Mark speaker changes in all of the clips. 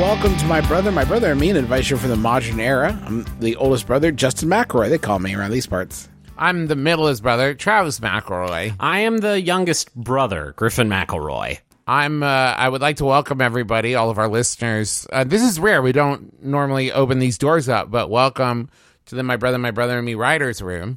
Speaker 1: welcome to my brother, my brother, and me, an advisor for the modern era. I'm the oldest brother, Justin McElroy. They call me around these parts.
Speaker 2: I'm the middleest brother, Travis McElroy.
Speaker 3: I am the youngest brother, Griffin McElroy.
Speaker 2: I'm. Uh, I would like to welcome everybody, all of our listeners. Uh, this is rare. We don't normally open these doors up, but welcome to the My Brother, My Brother, and Me writers' room.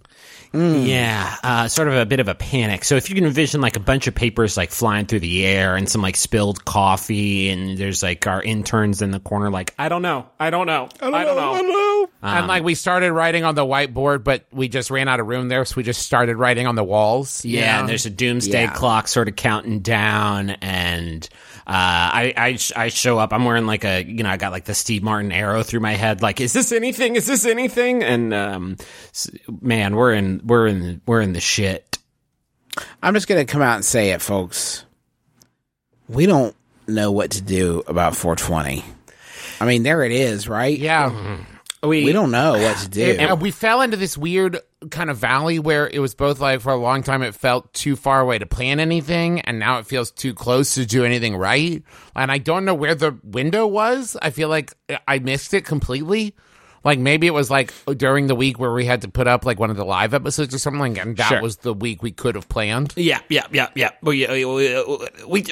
Speaker 3: Yeah, uh, sort of a bit of a panic. So if you can envision like a bunch of papers like flying through the air and some like spilled coffee, and there's like our interns in the corner, like I don't know, I don't know, I don't, know. I don't know.
Speaker 2: And like we started writing on the whiteboard, but we just ran out of room there, so we just started writing on the walls.
Speaker 3: Yeah,
Speaker 2: know?
Speaker 3: and there's a doomsday
Speaker 1: Yeah.
Speaker 3: clock sort of counting down, and I, I sh- I show up. I'm wearing like a you know I got like the Steve Martin arrow through my head. Like, is this anything? Is this anything? And um, man, we're in we're in we're in the shit.
Speaker 1: I'm just going to come out and say it, folks. We don't know what to do about 420. I mean, there it is, right?
Speaker 2: yeah.
Speaker 1: We don't know what to do.
Speaker 2: And we fell into this weird kind of valley where it was both like for a long time it felt too far away to plan anything, and now it feels too close to do anything right. And I don't know where the window was. I feel like I missed it completely. Like maybe it was like during the week where we had to put up like one of the live episodes or something, like, and that
Speaker 3: Sure.
Speaker 2: was the week we could have planned.
Speaker 3: Yeah, yeah, yeah, yeah. We we we,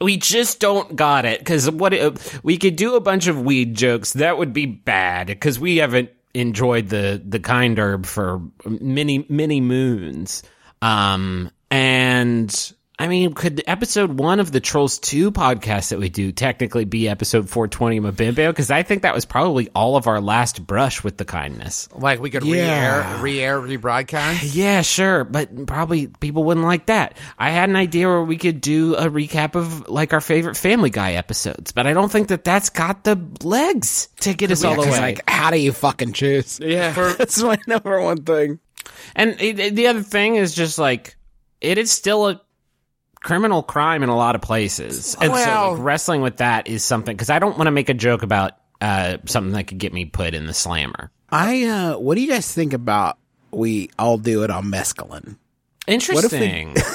Speaker 3: we just don't got it because what it, we could do a bunch of weed jokes that would be bad because we haven't enjoyed the the kind herb for many many moons. Um, and I mean, could episode one of the Trolls Two podcast that we do technically be episode four twenty of Mabimbo? Because I think that was probably all of our last brush with the kindness.
Speaker 2: Like we could
Speaker 1: Yeah.
Speaker 2: re-air, re-air, rebroadcast.
Speaker 3: Yeah, sure, but probably people wouldn't like that. I had an idea where we could do a recap of like our favorite Family Guy episodes, but I don't think that that's got the legs to get us all the
Speaker 1: 'cause,
Speaker 3: way.
Speaker 1: like, how do you fucking choose?
Speaker 3: yeah,
Speaker 1: That's my number one thing.
Speaker 3: and it, it- the other thing is just like it is still a criminal crime in a lot of places, and so like, wrestling with that is something because I don't want to make a joke about uh, something that could get me put in the slammer.
Speaker 1: I, uh, what do you guys think about we all do it on mescaline?
Speaker 3: Interesting.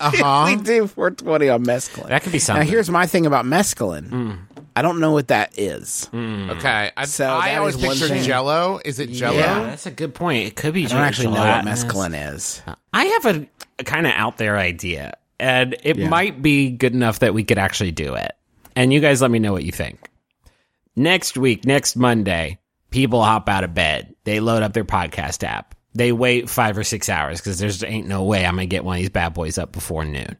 Speaker 2: Uh-huh.
Speaker 1: We do 420 on mescaline.
Speaker 3: that could be something.
Speaker 1: Now, here's my thing about mescaline. I don't know what that is.
Speaker 2: Okay, I,
Speaker 1: So
Speaker 2: I always
Speaker 1: is one
Speaker 2: pictured
Speaker 1: thing.
Speaker 2: Jello. Is it Jello?
Speaker 3: yeah, that's a good point. It could be.
Speaker 1: I don't actually know what
Speaker 3: gelatinous.
Speaker 1: mescaline is.
Speaker 3: I have a, a kind of out there idea, and it
Speaker 1: Yeah.
Speaker 3: might be good enough that we could actually do it. And you guys let me know what you think. Next week, next Monday, people hop out of bed. They load up their podcast app. They wait five or six hours because there's ain't no way I'm gonna get one of these bad boys up before noon.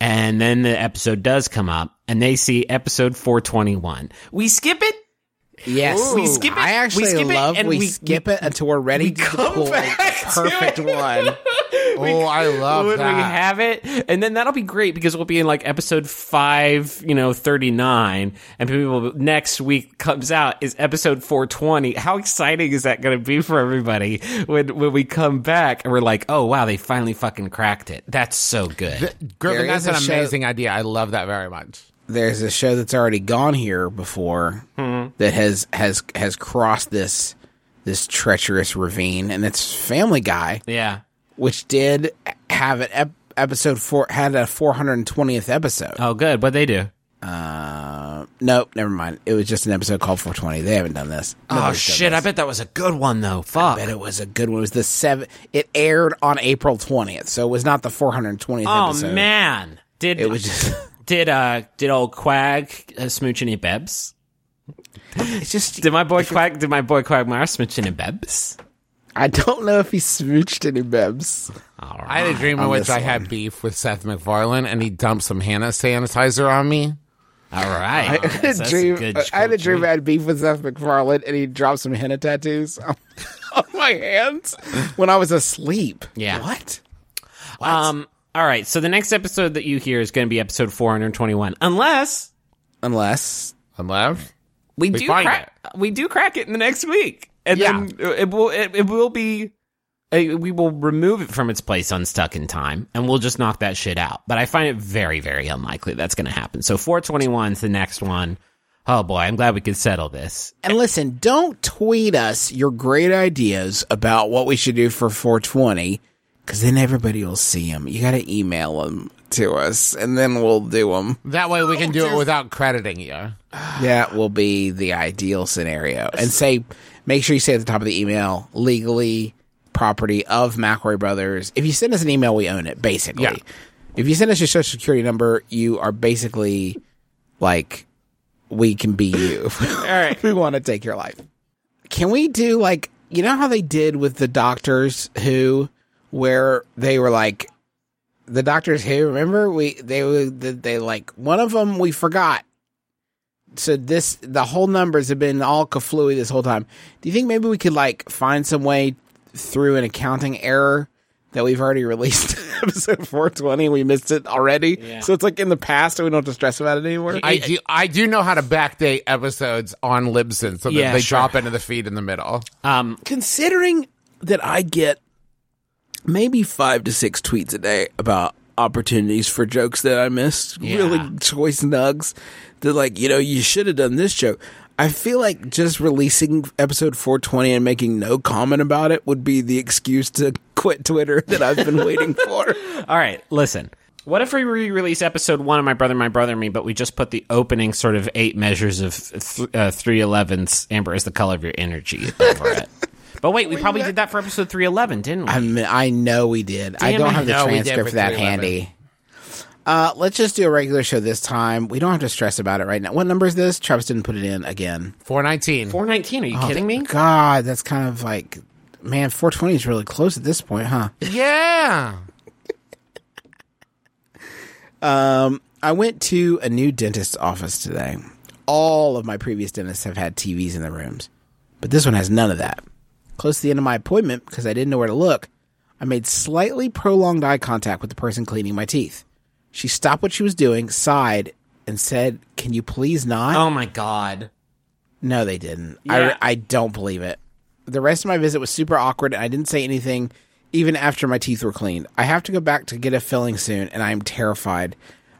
Speaker 3: And then the episode does come up, and they see episode 421. We skip it.
Speaker 1: Yes,
Speaker 3: We skip it,
Speaker 1: I
Speaker 3: we
Speaker 1: actually
Speaker 3: skip it,
Speaker 1: love
Speaker 3: and
Speaker 1: we,
Speaker 3: we-
Speaker 1: skip it until we're ready to pull a perfect one.
Speaker 2: Oh, I love
Speaker 3: when
Speaker 2: that.
Speaker 3: we have it, and then that'll be great because we'll be in like episode five, you know, thirty nine, and people next week comes out is episode four twenty. How exciting is that going to be for everybody when when we come back and we're like, oh wow, they finally fucking cracked it. That's so good.
Speaker 2: Griffin,
Speaker 1: There
Speaker 2: that's an
Speaker 1: a show-
Speaker 2: amazing idea. I love that very much.
Speaker 1: There's a show that's already gone here before hmm. that has has has crossed this this treacherous ravine, and it's Family Guy,
Speaker 3: yeah.
Speaker 1: Which did have an ep- episode four had a 420th episode.
Speaker 3: Oh, good. What they do?
Speaker 1: Uh, nope, never mind. It was just an episode called 420. They haven't done this.
Speaker 3: Oh
Speaker 1: Nobody's done
Speaker 3: shit! I bet that was a good one though. Fuck.
Speaker 1: I bet it was a good one. It was the seven. It aired on April 20th, so it was not the 420th
Speaker 3: Oh
Speaker 1: episode.
Speaker 3: man, did
Speaker 1: It was just.
Speaker 3: did uh did old Quag uh, smooch any bebs?
Speaker 1: It's just.
Speaker 3: Did my boy Quag? Did my boy Quagmire smooch any bebs?
Speaker 1: I don't know if he smooched any bebs.
Speaker 2: I had a dream in
Speaker 1: on
Speaker 2: which
Speaker 1: this
Speaker 2: I had beef with Seth MacFarlane, and he dumped some hand sanitizer on me.
Speaker 3: All right.
Speaker 1: I had a
Speaker 3: That's a
Speaker 1: dream.
Speaker 3: good
Speaker 1: I had a dream. I had beef with Seth MacFarlane, and he dropped some henna tattoos on, on my hands when I was asleep.
Speaker 3: Yeah.
Speaker 1: What?
Speaker 3: Um. All right. So the next episode that you hear is going to be episode 421, unless
Speaker 1: Unless
Speaker 2: Unless
Speaker 3: we,
Speaker 2: We
Speaker 3: do
Speaker 2: find
Speaker 3: crack. We do crack it in the next week, and
Speaker 2: Yeah.
Speaker 3: then it will. It, it will be. uh, We will remove it from its place unstuck in time, and we'll just knock that shit out. But I find it very, very unlikely that's going to happen. So 421 is the next one. Oh boy, I'm glad we could settle this.
Speaker 1: And listen, don't tweet us your great ideas about what we should do for 420, because then everybody will see them. You got to email them to us, and then we'll do them.
Speaker 2: that way we can do it without crediting you.
Speaker 1: That will be the ideal scenario. And say, make sure you say at the top of the email, legally property of McElroy Brothers. If you send us an email, we own it, basically.
Speaker 2: Yeah.
Speaker 1: If you send us your social security number, you are basically like, we can be you. All
Speaker 3: right.
Speaker 1: we want to take your life. Can we do like, you know how they did with the Doctors Who, where they were like, the Doctors Who, remember? We, they were, they like, one of them we forgot so this the whole numbers have been all kaflooey this whole time. Do you think maybe we could like find some way through an accounting error that we've already released episode 420 we missed it already?
Speaker 3: Yeah.
Speaker 1: So it's like in the past and we don't have to stress about it anymore.
Speaker 2: I do. I do know how to backdate episodes on Libsyn so that
Speaker 3: Yeah,
Speaker 2: they
Speaker 3: sure.
Speaker 2: drop into the feed in the middle.
Speaker 3: Um.
Speaker 1: Considering that I get maybe 5 to 6 tweets a day about opportunities for jokes that I missed, really choice nugs that like, you know, you should have done this joke. I feel like just releasing episode 420 and making no comment about it would be the excuse to quit Twitter that I've been waiting for.
Speaker 3: All right. Listen. What if we re-release episode one of My Brother, My Brother, and Me, but we just put the opening sort of eight measures of th- uh, 311's Amber is the color of your energy over it? But wait, we probably did that for episode 311, didn't we?
Speaker 1: I mean, I know we did. I don't
Speaker 3: it.
Speaker 1: have the
Speaker 2: No, we did
Speaker 1: transcript
Speaker 2: for
Speaker 1: for that
Speaker 2: 311.
Speaker 1: handy. Uh, let's just do a regular show this time. We don't have to stress about it right now. What number is this? Travis didn't put it in again.
Speaker 2: 419.
Speaker 3: 419, are you kidding me?
Speaker 1: God, that's kind of like, man, 420 is really close at this point, huh?
Speaker 2: Yeah.
Speaker 1: I went to a new dentist's office today. All of my previous dentists have had TVs in the rooms, but this one has none of that. Close to the end of my appointment, because I didn't know where to look, I made slightly prolonged eye contact with the person cleaning my teeth. She stopped what she was doing, sighed, and said, Can you please not?
Speaker 3: Oh my god.
Speaker 1: No, they didn't.
Speaker 3: Yeah.
Speaker 1: I, I don't believe it. The rest of my visit was super awkward, and I didn't say anything even after my teeth were cleaned. I have to go back to get a filling soon, and I am terrified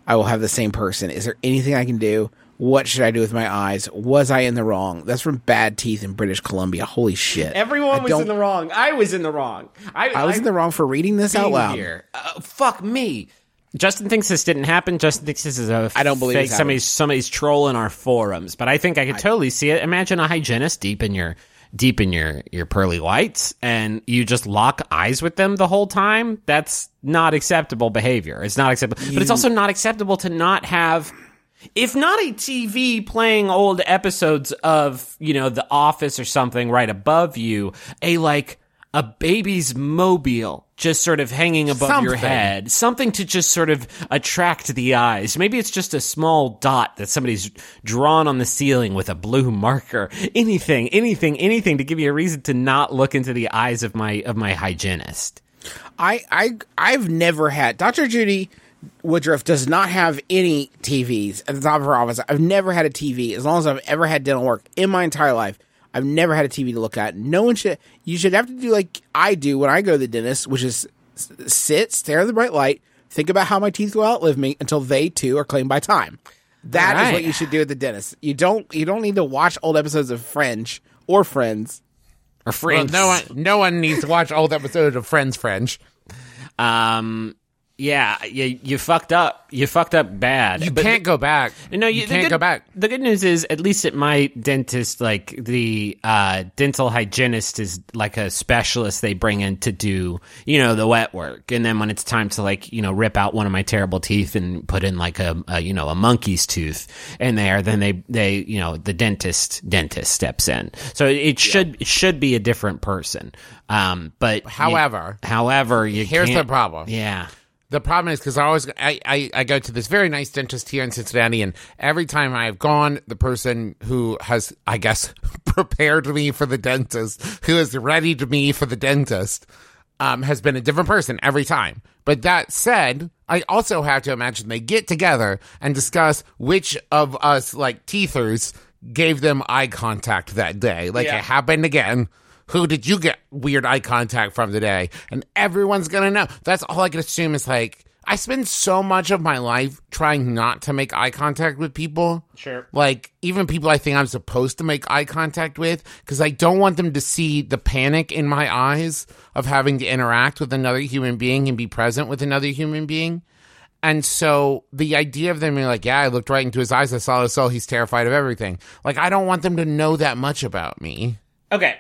Speaker 1: I will have the same person. Is there anything I can do? What should I do with my eyes? Was I in the wrong? That's from Bad Teeth in British Columbia. Holy shit.
Speaker 3: Everyone
Speaker 1: I
Speaker 3: was in the wrong. I was in the wrong. I,
Speaker 1: I was in the wrong for reading this out loud.
Speaker 3: Here. Uh, fuck me. Justin thinks this didn't happen. Justin thinks this is a
Speaker 1: I don't believe
Speaker 3: fake. somebody's somebody's trolling our forums, but I think I could totally see it. Imagine a hygienist deep in your deep in your your pearly whites, and you just lock eyes with them the whole time. That's not acceptable behavior. It's not acceptable, but it's also not acceptable to not have. If not a TV playing old episodes of, you know, The Office or something right above you, a like a baby's mobile just sort of hanging above your head, something to just sort of attract the eyes. Maybe it's just a small dot that somebody's drawn on the ceiling with a blue marker. Anything, anything, anything to give you a reason to not look into the eyes of my of my hygienist.
Speaker 1: I, I, I've never had Dr. Judy Woodruff does not have any TVs at the top of her office. I've never had a TV as long as I've ever had dental work in my entire life. I've never had a TV to look at. No one should. You should have to do like I do when I go to the dentist, which is sit, stare at the bright light, think about how my teeth will outlive me until they too are claimed by time. That is
Speaker 3: Alright.
Speaker 1: what you should do at the dentist. You don't. You don't need to watch old episodes of French or Friends.
Speaker 3: Or
Speaker 2: Well,
Speaker 3: friends.
Speaker 2: no one, no one needs to watch old episodes of Friends French.
Speaker 3: Um, yeah, you you fucked up. You fucked up bad.
Speaker 2: You
Speaker 3: But
Speaker 2: can't go back.
Speaker 3: No, you,
Speaker 2: you can't
Speaker 3: good-
Speaker 2: go back.
Speaker 3: The good news is, at least at my dentist, like the uh, dental hygienist is like a specialist they bring in to do, you know, the wet work. And then when it's time to like, you know, rip out one of my terrible teeth and put in like a, a you know, a monkey's tooth in there, then they, they, you know, the dentist, dentist steps in. So it should, it should be a different person. Um, but you-
Speaker 2: However-
Speaker 3: however, you
Speaker 2: Here's the problem.
Speaker 3: Yeah.
Speaker 2: The problem is because I always I, I I go to this very nice dentist here in Cincinnati, and every time I've gone, the person who has I guess prepared me for the dentist, who has readied me for the dentist, um, has been a different person every time. But that said, I also have to imagine they get together and discuss which of us like teethers gave them eye contact that day. Like
Speaker 3: Yeah.
Speaker 2: it happened again. Who did you get weird eye contact from today? And everyone's gonna know. That's all I can assume is like I spend so much of my life trying not to make eye contact with people.
Speaker 3: Sure.
Speaker 2: Like even people I think I'm supposed to make eye contact with because I don't want them to see the panic in my eyes of having to interact with another human being and be present with another human being. And so the idea of them being like, yeah, I looked right into his eyes, I saw his soul, he's terrified of everything. Like I don't want them to know that much about me.
Speaker 3: Okay.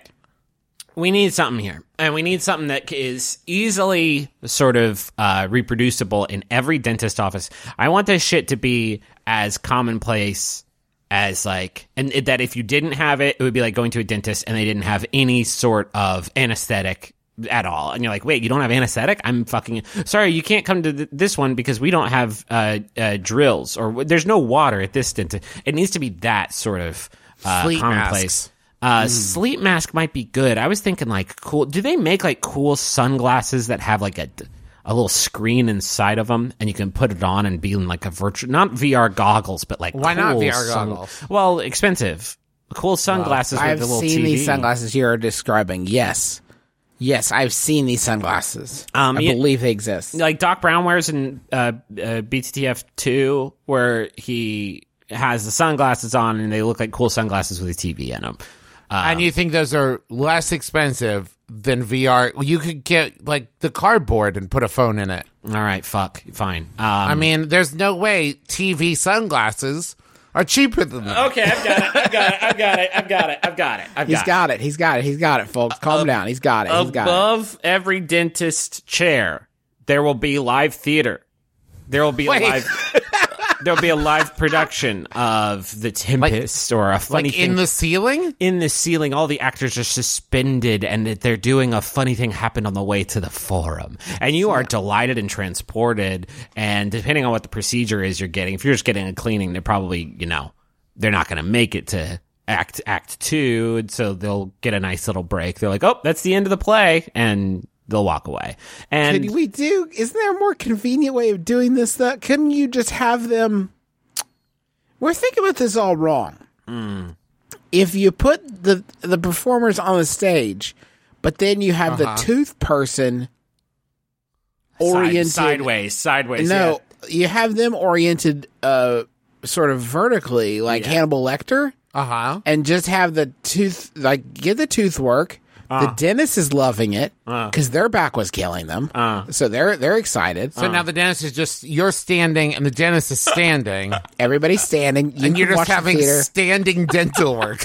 Speaker 3: We need something here. And we need something that is easily sort of uh, reproducible in every dentist office. I want this shit to be as commonplace as like, and it- that if you didn't have it, it would be like going to a dentist and they didn't have any sort of anesthetic at all. And you're like, wait, you don't have anesthetic? I'm fucking sorry. You can't come to th- this one because we don't have uh, uh, drills or there's no water at this dentist. It needs to be that sort of uh,
Speaker 2: Sleep
Speaker 3: commonplace.
Speaker 2: masks.
Speaker 3: Uh, Sleep mask might be good. I was thinking like cool. Do they make like cool sunglasses that have like a a little screen inside of them, and you can put it on and be in like a virtual, not VR goggles, but like
Speaker 2: Why not
Speaker 3: cool
Speaker 2: VR
Speaker 3: sun-
Speaker 2: goggles?
Speaker 3: well, expensive. Cool sunglasses
Speaker 1: I've
Speaker 3: with a little
Speaker 1: seen
Speaker 3: TV.
Speaker 1: these sunglasses you are describing. Yes. Yes, I've seen these sunglasses.
Speaker 3: Um,
Speaker 1: I
Speaker 3: yeah-
Speaker 1: believe they exist.
Speaker 3: like Doc Brown wears in uh, uh, BTTF two, where he has the sunglasses on, and they look like cool sunglasses with a TV in them.
Speaker 2: And you think those are less expensive than VR? Well, You could get like the cardboard and put a phone in it.
Speaker 3: All right, fuck, fine. Um,
Speaker 2: I mean, there's no way TV sunglasses are cheaper than that.
Speaker 3: okay, I've got it. I've got it. I've got it. I've got it. I've got it. I've
Speaker 1: He's
Speaker 3: got it.
Speaker 1: got it. He's got it. He's got it, folks. Calm down. He's got it. He's got it.
Speaker 3: Above every dentist chair, there will be live theater. There will be
Speaker 2: Wait.
Speaker 3: a live. There'll be a live production of The Tempest or a funny
Speaker 2: Like
Speaker 3: thing
Speaker 2: in the ceiling?
Speaker 3: in the ceiling. All the actors are suspended, and that they're doing a funny thing happened on the way to the forum, and you are delighted and transported. And depending on what the procedure is you're getting, if you're just getting a cleaning, they're probably you know they're not going to make it to act act two, and so they'll get a nice little break. They're like, oh, that's the end of the play, and they'll walk away. And
Speaker 1: Could we do? Isn't there a more convenient way of doing this? Though, couldn't you just have them? We're thinking about this all wrong.
Speaker 3: Hmm.
Speaker 1: If you put the the performers on the stage, but then you have
Speaker 3: Uh-huh.
Speaker 1: the tooth person
Speaker 3: side-
Speaker 1: oriented
Speaker 3: sideways, sideways.
Speaker 1: No, you have them oriented, uh, sort of vertically, like Hannibal Lecter,
Speaker 2: Uh huh.
Speaker 1: and just have the tooth like get the tooth work.
Speaker 3: Uh.
Speaker 1: the dentist is loving it because their back was killing them,
Speaker 3: Uh.
Speaker 1: so they're they're excited.
Speaker 2: So now the dentist is just you're standing and the dentist is standing,
Speaker 1: Everybody's standing. You
Speaker 2: and you're just
Speaker 1: watch the
Speaker 2: having standing dental work.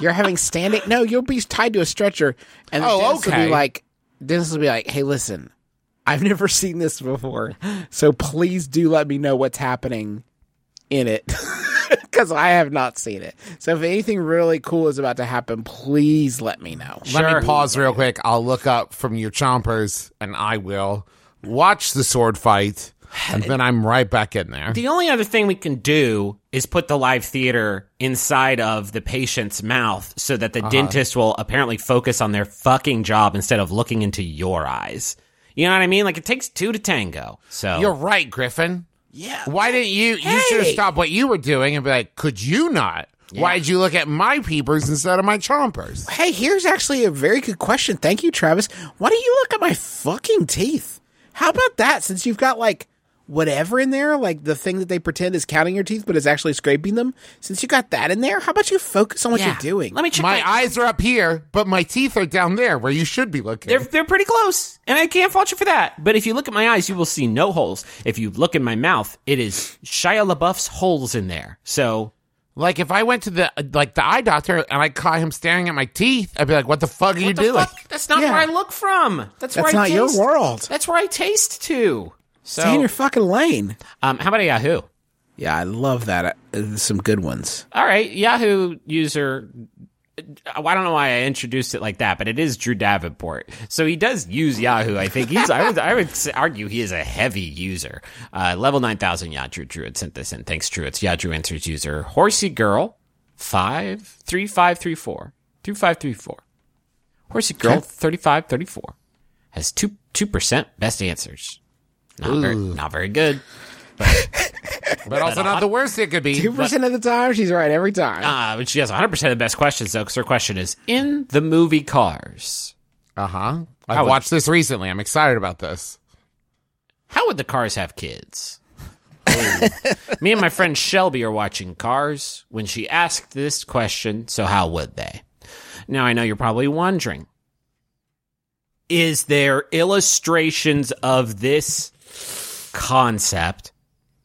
Speaker 1: You're having standing. No, you'll be tied to a stretcher, and the
Speaker 2: Oh,
Speaker 1: dentist will be like, dentist will be like, "Hey, listen, I've never seen this before, so please do let me know what's happening in it." Because I have not seen it. So if anything really cool is about to happen, please let me know.
Speaker 2: Let me pause real quick. I'll look up from your chompers, and I will watch the sword fight, and then I'm right back in there.
Speaker 3: The only other thing we can do is put the live theater inside of the patient's mouth so that the uh-huh. dentist will apparently focus on their fucking job instead of looking into your eyes. You know what I mean? Like it takes two to tango. So
Speaker 2: You're right, Griffin.
Speaker 1: Yeah.
Speaker 2: Why didn't you? You should have stopped what you were doing and be like, could you not? Why did you look at my peepers instead of my chompers?
Speaker 1: Hey, here's actually a very good question. Thank you, Travis. Why don't you look at my fucking teeth? How about that? Since you've got like whatever in there, like the thing that they pretend is counting your teeth, but is actually scraping them. Since you got that in there, how about you focus on what
Speaker 3: Yeah.
Speaker 1: you're doing?
Speaker 3: Let me check
Speaker 2: My
Speaker 3: my,
Speaker 2: eyes are up here, but my teeth are down there where you should be looking.
Speaker 3: They're they're pretty close, and I can't fault you for that. But if you look at my eyes, you will see no holes. If you look in my mouth, it is Shia LaBeouf's holes in there. So
Speaker 2: like if I went to the like the eye doctor and I caught him staring at my teeth, I'd be like, "What the fuck are you
Speaker 3: what the
Speaker 2: doing?"
Speaker 3: fuck? That's not
Speaker 1: Yeah.
Speaker 3: where I look from. That's, where
Speaker 1: That's
Speaker 3: I
Speaker 1: not your
Speaker 3: taste.
Speaker 1: world.
Speaker 3: That's where I taste to. So,
Speaker 1: Stay in your fucking lane.
Speaker 3: um, how about a Yahoo?
Speaker 1: Yeah, I love that. Uh, some good ones.
Speaker 3: All right, Yahoo user I don't know why I introduced it like that, but it is Drew Davenport. So he does use Yahoo. I think he's. I would. I would argue he is a heavy user. Uh, level nine thousand. Yeah, Drew. Drew had sent this in. Thanks, Drew. It's yeah, Drew answers user. Horsey girl five three five three four two five three four. Horsey girl thirty five thirty four has two two percent best answers. Not very, not very good.
Speaker 2: but also not the worst it could be.
Speaker 1: Two percent of the time, she's right every time.
Speaker 3: Uh, but she has 100% of the best questions, though, because her question is In the movie Cars,
Speaker 2: Uh huh. I've
Speaker 3: would-
Speaker 2: watched this recently. I'm excited about this.
Speaker 3: how would the cars have kids? Me and my friend Shelby are watching Cars when she asked this question, so how would they? Now, I know you're probably wondering is there illustrations of this concept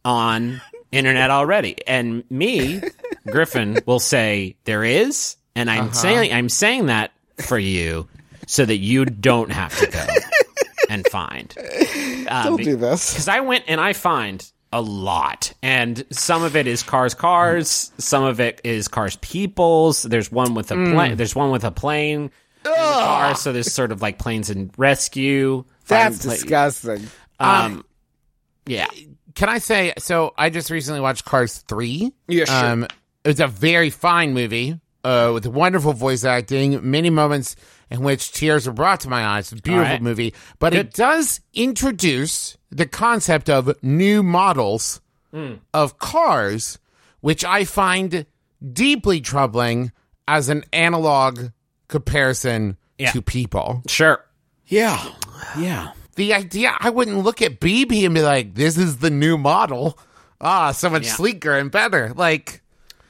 Speaker 3: on internet already? And me, Griffin, will say there is, and I'm saying I'm saying that for you so that you don't have to go and find. Uh,
Speaker 1: Don't
Speaker 3: be-
Speaker 1: do this.
Speaker 3: because I went and I find a lot, and some of it is cars, cars. Some of it is cars, peoples. There's one with a plane. There's one with a plane. the Car, so there's sort of like planes and rescue.
Speaker 1: That's
Speaker 3: pla-
Speaker 1: disgusting.
Speaker 3: Um, yeah,
Speaker 2: Can I say? So I just recently watched Cars Three.
Speaker 1: Yeah, sure.
Speaker 2: Um, it's a very fine movie uh, with wonderful voice acting, many moments in which tears were brought to my eyes. It's a beautiful
Speaker 3: right.
Speaker 2: movie, but it does introduce the concept of new models
Speaker 3: Hmm.
Speaker 2: of cars, which I find deeply troubling as an analog comparison
Speaker 3: Yeah.
Speaker 2: to people.
Speaker 3: sure.
Speaker 1: Yeah, yeah.
Speaker 2: The idea, I wouldn't look at BB and be like, this is the new model. Ah, so much
Speaker 3: Yeah.
Speaker 2: sleeker and better. Like,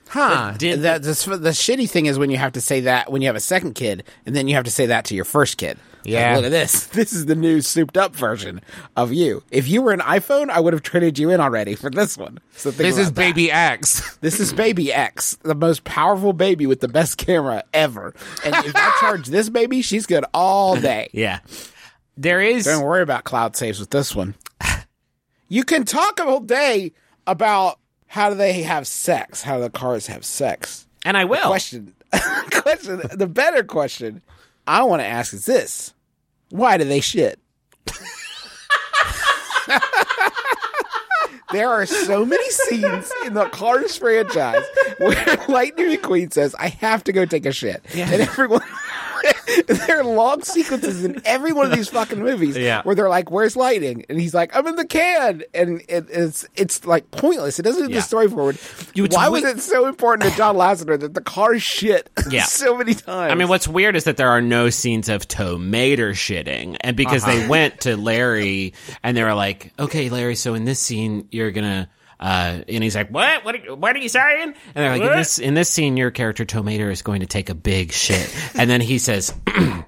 Speaker 2: huh.
Speaker 3: Did
Speaker 1: The, the, the shitty thing is when you have to say that when you have a second kid, and then you have to say that to your first kid. Like,
Speaker 2: Yeah.
Speaker 1: look at this. This is the new souped up version of you. If you were an iPhone, I would have traded you in already for this one. So think
Speaker 2: this is
Speaker 1: that.
Speaker 2: baby X.
Speaker 1: This is Baby X, the most powerful baby with the best camera ever. And if I charge this baby, she's good all day.
Speaker 3: yeah, there is.
Speaker 1: Don't worry about cloud saves with this one. You can talk all day about how do they have sex, how do the cars have sex.
Speaker 3: and I will.
Speaker 1: Question, question. The better question I want to ask is this: Why do they shit? there are so many scenes in the Cars franchise where Lightning McQueen says, "I have to go take a shit," and everyone. there are long sequences in every one of these fucking movies
Speaker 3: Yeah.
Speaker 1: where they're like, "Where's lighting?" and he's like, "I'm in the can," and it, it's it's like pointless. It doesn't move
Speaker 3: Yeah.
Speaker 1: the story forward.
Speaker 3: You-
Speaker 1: Why was it so important to John Lasseter that the car shit
Speaker 3: Yeah.
Speaker 1: so many times?
Speaker 3: I mean, what's weird is that there are no scenes of Tow Mater shitting, and because they uh-huh. went to Larry and they were like, "Okay, Larry, so in this scene you're gonna," uh, and he's like, "What? What? Are, what are you saying?" And they're like, "In this in this scene, your character Tow Mater is going to take a big shit," and then he says.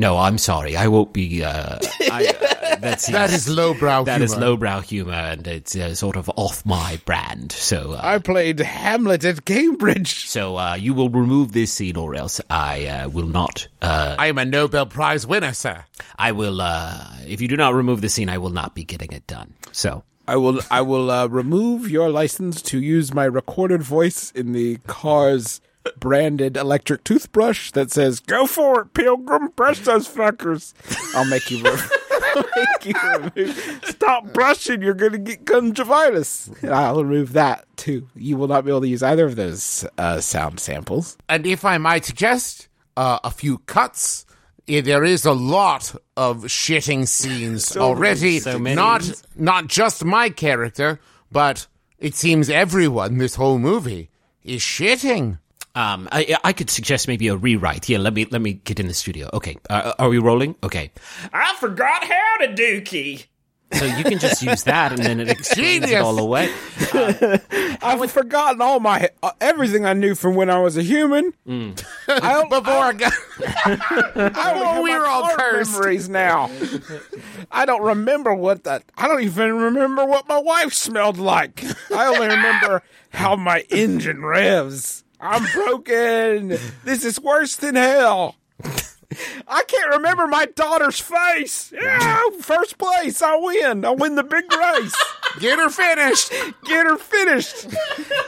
Speaker 3: No, I'm sorry. I won't be. Uh, I, uh, that's
Speaker 2: that is lowbrow
Speaker 3: that is
Speaker 2: humor.
Speaker 3: lowbrow humor, and it's uh, sort of off my brand. So, uh,
Speaker 1: I played Hamlet at Cambridge.
Speaker 3: so uh, you will remove this scene, or else I uh, will not. Uh,
Speaker 2: I am a Nobel Prize winner, sir.
Speaker 3: I will. Uh, if you do not remove the scene, I will not be getting it done. So
Speaker 1: I will I will uh, remove your license to use my recorded voice in the car's branded electric toothbrush that says "Go for it, Pilgrim, brush those fuckers." I'll make you. Re- make you remove. Stop brushing. You're gonna get gingivitis. I'll remove that too. You will not be able to use either of those uh, sound samples.
Speaker 2: And if I might suggest uh, a few cuts, eh, there is a lot of shitting scenes already.
Speaker 3: so many.
Speaker 2: Not not just my character, but it seems everyone this whole movie is shitting.
Speaker 3: um, I, I could suggest maybe a rewrite. Yeah, let me let me get in the studio. Okay, uh, are we rolling? Okay. I forgot how to dookie. So you can just use that, and then it explains it
Speaker 2: Genius.
Speaker 3: all away.
Speaker 1: I've forgotten all my uh, everything I knew from when I was a human. I don't,
Speaker 2: Before I got,
Speaker 1: I only have
Speaker 2: we
Speaker 1: my
Speaker 2: were all cursed.
Speaker 1: memories now. I don't remember what that. I don't even remember what my wife smelled like. I only remember how my engine revs. I'm broken. This is worse than hell. I can't remember my daughter's face. Yeah, first place. I win. I win the big race.
Speaker 2: Get her finished.
Speaker 1: Get her finished.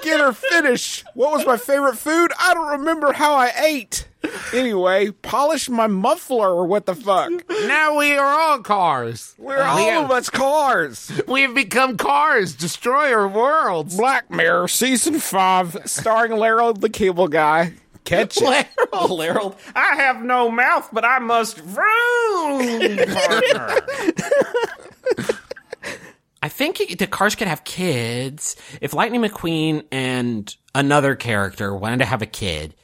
Speaker 1: Get her finished. What was my favorite food? I don't remember how I ate. Anyway, polish my muffler or what the fuck?
Speaker 2: Now we are all cars.
Speaker 1: We're all of us cars.
Speaker 2: We have become cars. Destroyer of worlds.
Speaker 1: Black Mirror season five, starring Laryl the Cable Guy. Catch it.
Speaker 3: Laryl, I have no mouth, but I must vroom. partner. I think the cars could have kids. If Lightning McQueen and another character wanted to have a kid,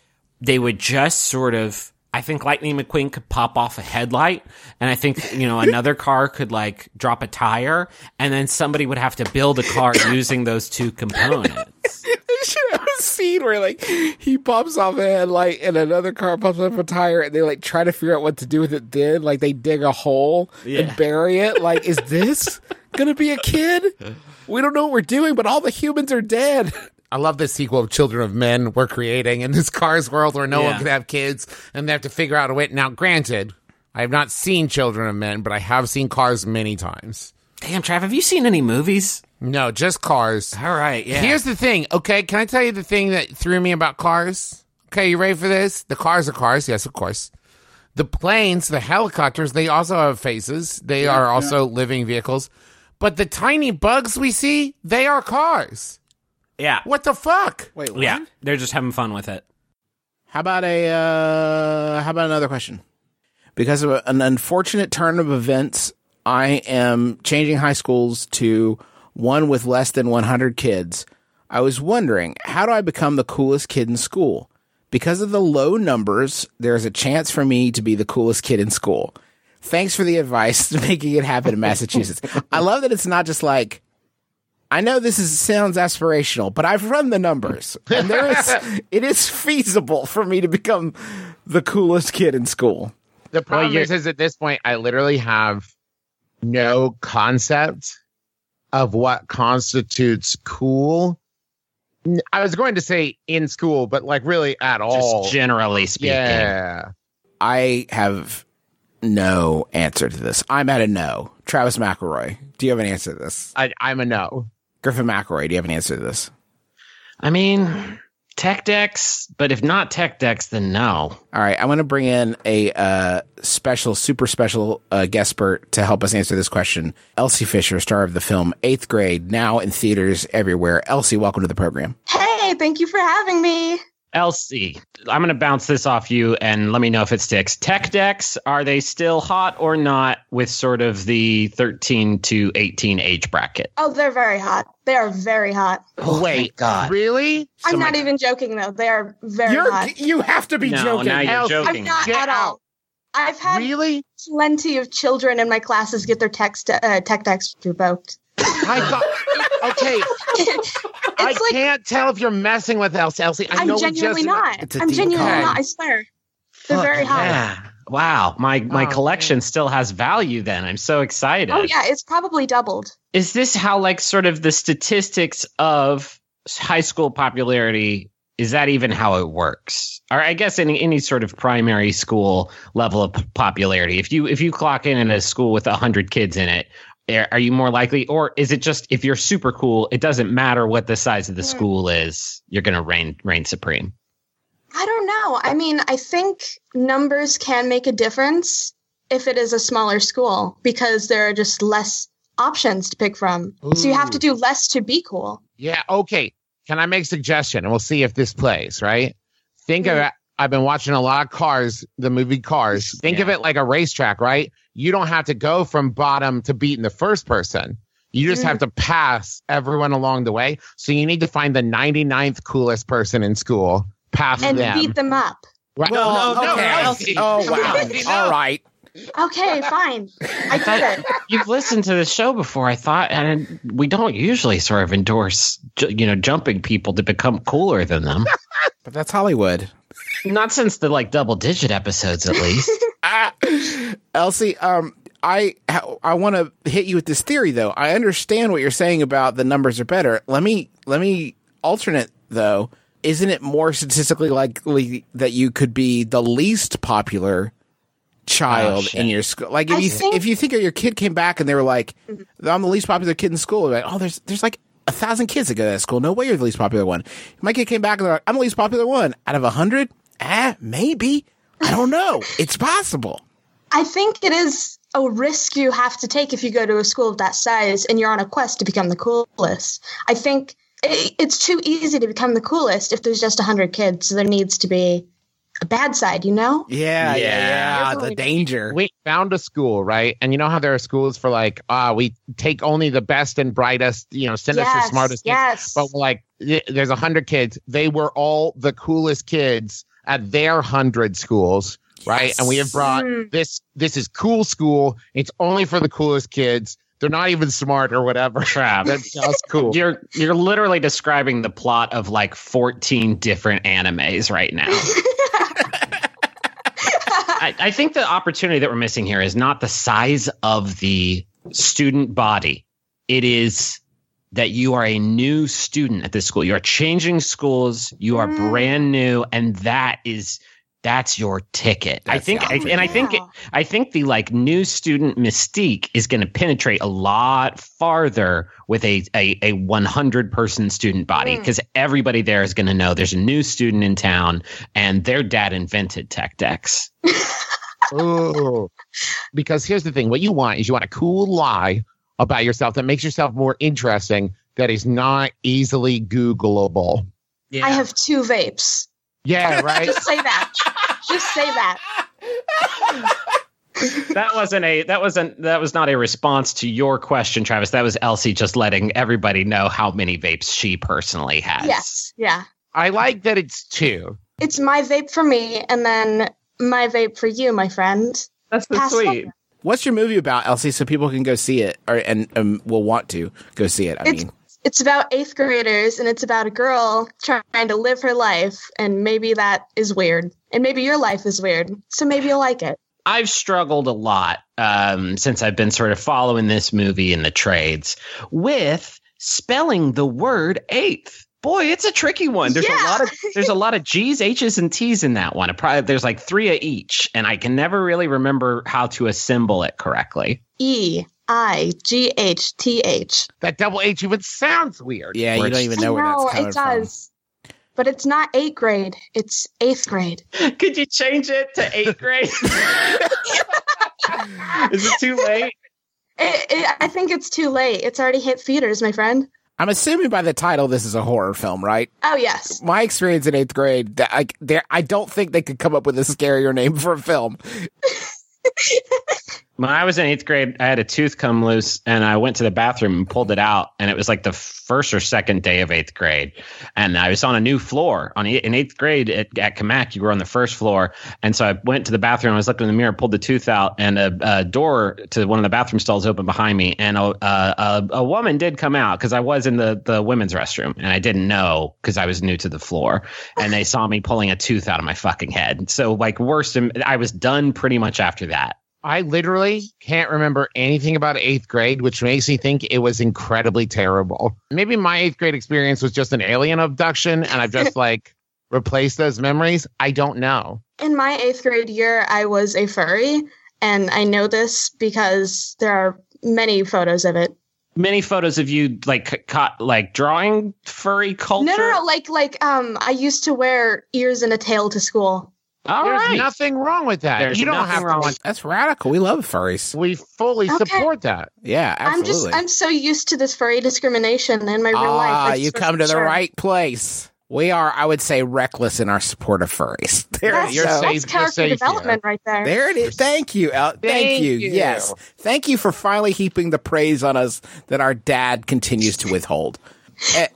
Speaker 3: they would just sort of. I think Lightning McQueen could pop off a headlight, and I think you know another car could like drop a tire, and then somebody would have to build a car using those two components.
Speaker 1: They should have a scene where like he pops off a headlight and another car pops off a tire and they like try to figure out what to do with it then. Like they dig a hole and bury it. Like, is this gonna be a kid? We don't know what we're doing, but all the humans are dead.
Speaker 2: I love this sequel of Children of Men we're creating in this Cars world where no one can have kids and they have to figure out a way. Now, granted, I have not seen Children of Men, but I have seen Cars many times.
Speaker 3: Damn, Trav, have you seen any movies?
Speaker 2: No, just Cars.
Speaker 3: All right, yeah.
Speaker 2: Here's the thing, okay? Can I tell you the thing that threw me about cars? Okay, you ready for this? The cars are cars, yes, of course. The planes, the helicopters, they also have faces. They are also living vehicles. But the tiny bugs we see, they are cars.
Speaker 3: yeah,
Speaker 2: What the fuck?
Speaker 1: Wait, what?
Speaker 3: yeah. They're just having fun with it.
Speaker 1: How about a uh how about another question? Because of an unfortunate turn of events, I am changing high schools to one with less than 100 kids. I was wondering, how do I become the coolest kid in school? Because of the low numbers, there's a chance for me to be the coolest kid in school. Thanks for the advice to making it happen in Massachusetts. I love that it's not just like I know this is sounds aspirational, but I've run the numbers, and there is it is feasible for me to become the coolest kid in school.
Speaker 2: The problem
Speaker 3: you're-
Speaker 2: is, is at this point, I literally have no concept of what constitutes cool. I was going to say in school, but like really at all.
Speaker 3: Just generally speaking.
Speaker 2: yeah.
Speaker 1: I have no answer to this. I'm at a no. Travis McElroy, do you have an answer to this?
Speaker 2: I, I'm a no.
Speaker 1: Griffin McElroy, do you have an answer to this?
Speaker 3: I mean, tech decks, but if not tech decks, then no.
Speaker 1: All right, I want to bring in a uh, special, super special uh, guest expert to help us answer this question. Elsie Fisher, star of the film Eighth Grade, now in theaters everywhere. Elsie, welcome to the program.
Speaker 4: Hey, thank you for having me.
Speaker 3: Elsie, I'm going to bounce this off you and let me know if it sticks. Tech decks, are they still hot or not with sort of the 13 to 18 age bracket?
Speaker 4: Oh, they're very hot. They are very hot.
Speaker 2: Wait, God. Really?
Speaker 4: I'm not even joking though. They are very
Speaker 1: You're,
Speaker 4: hot.
Speaker 1: you have to be
Speaker 3: No,
Speaker 1: joking.
Speaker 3: now you're
Speaker 2: Elsie.
Speaker 3: joking.
Speaker 4: I'm not
Speaker 2: Get
Speaker 4: at all.
Speaker 2: out.
Speaker 4: I've had
Speaker 2: Really?
Speaker 4: plenty of children in my classes get their text uh, tech decks revoked.
Speaker 2: I thought. Okay, I
Speaker 4: like
Speaker 2: can't tell if you're messing with Elsie. Elsie, I
Speaker 4: I'm
Speaker 2: know
Speaker 4: genuinely
Speaker 2: just
Speaker 4: not.
Speaker 1: It's a
Speaker 4: I'm genuinely
Speaker 2: cut.
Speaker 4: not. I swear. They're very hot.
Speaker 3: Yeah. Wow. My my
Speaker 2: Oh,
Speaker 3: collection still has value then. I'm so excited.
Speaker 4: Oh yeah, it's probably doubled.
Speaker 3: Is this how like sort of the statistics of high school popularity is that even how it works? Or I guess any any sort of primary school level of popularity. If you if you clock in in a school with 100 kids in it, are are you more likely or is it just if you're super cool, it doesn't matter what the size of the
Speaker 4: Hmm.
Speaker 3: school is, you're going to reign reign supreme.
Speaker 4: I don't know. I mean, I think numbers can make a difference if it is a smaller school because there are just less options to pick from. So you have to do less to be cool.
Speaker 2: Yeah. Okay. Can I make a suggestion and we'll see if this plays, right? Think of
Speaker 4: Yeah.
Speaker 2: It. I've been watching a lot of cars, the movie Cars. Think of it like a racetrack, right? You don't have to go from bottom to beating the first person. You just
Speaker 4: Mm.
Speaker 2: have to pass everyone along the way. So you need to find the 99th coolest person in school, pass them out.
Speaker 4: And
Speaker 2: them.
Speaker 4: beat them up.
Speaker 2: Right-
Speaker 1: Well,
Speaker 2: no, no,
Speaker 1: okay.
Speaker 2: Elsie.
Speaker 1: Oh wow!
Speaker 2: No.
Speaker 1: All right.
Speaker 4: Okay, fine. I get it.
Speaker 3: You've listened to the show before, I thought, and we don't usually sort of endorse, you know, jumping people to become cooler than them.
Speaker 1: But that's Hollywood.
Speaker 3: Not since the like double digit episodes, at least.
Speaker 1: Ah, Elsie, um, I I want to hit you with this theory though. I understand what you're saying about the numbers are better. Let me let me alternate though. Isn't it more statistically likely that you could be the least popular child
Speaker 3: Oh,
Speaker 1: in your school. Like if
Speaker 4: I
Speaker 1: you
Speaker 4: think-
Speaker 1: if you think your kid came back and they were like, "I'm the least popular kid in school," like, oh, there's there's like a thousand kids that go to that school. No way you're the least popular one. My kid came back and they're like, "I'm the least popular one out of a hundred. Ah, maybe. I don't know. it's possible.
Speaker 4: I think it is a risk you have to take if you go to a school of that size and you're on a quest to become the coolest. I think i it's too easy to become the coolest if there's just 100 kids. So there needs to be a bad side, you know?
Speaker 1: Yeah, yeah, yeah.
Speaker 4: Yeah.
Speaker 1: The danger.
Speaker 2: We found a school, right? And you know how there are schools for like, ah, we take only the best and brightest, you know, send us the smartest kids.
Speaker 4: yes.
Speaker 2: But like, there's a hundred kids. They were all the coolest kids at their hundred schools, right? And we have brought
Speaker 4: Mm.
Speaker 2: this. This is cool school. It's only for the coolest kids. They're not even smart or whatever.
Speaker 3: Trav,
Speaker 2: That's just cool.
Speaker 3: You're you're literally describing the plot of like 14 different animes right now. I, I think the opportunity that we're missing here is not the size of the student body. It is that you are a new student at this school. You are changing schools. You are
Speaker 4: Mm.
Speaker 3: brand new, and that is that's your ticket. I think, I, and I think,
Speaker 4: Yeah.
Speaker 3: I think the like new student mystique is going to penetrate a lot farther with a a, a 100 person student body
Speaker 4: Mm.
Speaker 3: because everybody there is going to know there's a new student in town and their dad invented tech decks.
Speaker 2: Ooh. Because here's the thing: what you want is you want a cool lie about yourself that makes yourself more interesting. That is not easily Googleable.
Speaker 4: I have two vapes.
Speaker 2: Yeah, right.
Speaker 4: Just say that. just say that.
Speaker 3: that wasn't a that wasn't that was not a response to your question, Travis. That was Elsie just letting everybody know how many vapes she personally has.
Speaker 4: Yes. Yeah.
Speaker 2: I like that it's two.
Speaker 4: It's my vape for me and then my vape for you, my friend.
Speaker 3: that's the
Speaker 4: Pass
Speaker 3: sweet.
Speaker 1: What's your movie about, Elsie, so people can go see it or and um, will want to go see it? I
Speaker 4: It's
Speaker 1: mean,
Speaker 4: it's about eighth graders and it's about a girl trying to live her life and maybe that is weird and maybe your life is weird so maybe you'll like it
Speaker 3: I've struggled a lot um, since I've been sort of following this movie in the trades with spelling the word eighth. Boy, it's a tricky one. There's a lot of there's a lot of G's, H's, and T's in that one. Probably there's like three of each, and I can never really remember how to assemble it correctly.
Speaker 4: e i g h t h
Speaker 2: That double H even sounds weird.
Speaker 1: yeah, you don't even know where
Speaker 4: I know,
Speaker 1: that's coming
Speaker 4: it does but it's not eighth grade it's eighth grade
Speaker 3: Could you change it to eighth grade? Is it too late?
Speaker 4: it, it, i think it's too late it's already hit theaters my friend
Speaker 1: from. I'm assuming by the title, this is a horror film, right?
Speaker 4: oh yes
Speaker 1: My experience in eighth grade, I, there, I don't think they could come up with a scarier name for a film.
Speaker 3: When I was in eighth grade, I had a tooth come loose and I went to the bathroom and pulled it out. And it was like the first or second day of eighth grade. And I was on a new floor. On In eighth grade at, at Kamak, you were on the first floor. And so I went to the bathroom. I was looking in the mirror, pulled the tooth out, and a, a door to one of the bathroom stalls opened behind me. And a, a, a, woman did come out because I was in the, the women's restroom and I didn't know because I was new to the floor. And they saw me pulling a tooth out of my fucking head. So, like, worse, than I was done pretty much after that.
Speaker 2: I literally can't remember anything about eighth grade, which makes me think it was incredibly terrible. Maybe my eighth grade experience was just an alien abduction and I've just like replaced those memories. I don't know.
Speaker 4: in my eighth grade year i was a furry and i know this because there are many photos of it
Speaker 3: many photos of you like caught like drawing furry culture.
Speaker 4: No, no, no. Like, like, um, I used to wear ears and a tail to school.
Speaker 3: All
Speaker 2: There's
Speaker 3: right.
Speaker 2: nothing wrong with that.
Speaker 3: There's
Speaker 2: you don't have
Speaker 3: wrong
Speaker 2: want.
Speaker 1: That's radical. We love furries.
Speaker 2: We fully
Speaker 4: Okay.
Speaker 2: support that.
Speaker 1: Yeah,
Speaker 4: I'm
Speaker 1: absolutely.
Speaker 4: just, I'm so used to this furry discrimination in my real life.
Speaker 1: ah, you come to
Speaker 4: wasn't
Speaker 1: the right place. We are, I would say, reckless in our support of furries. There,
Speaker 4: That's,
Speaker 2: You're
Speaker 1: so-
Speaker 2: safe.
Speaker 4: that's character
Speaker 2: safe here.
Speaker 4: development right there.
Speaker 1: there it is. Thank you. El- thank,
Speaker 2: Thank
Speaker 1: you.
Speaker 2: you.
Speaker 1: Yes. Thank you for finally heaping the praise on us that our dad continues to withhold.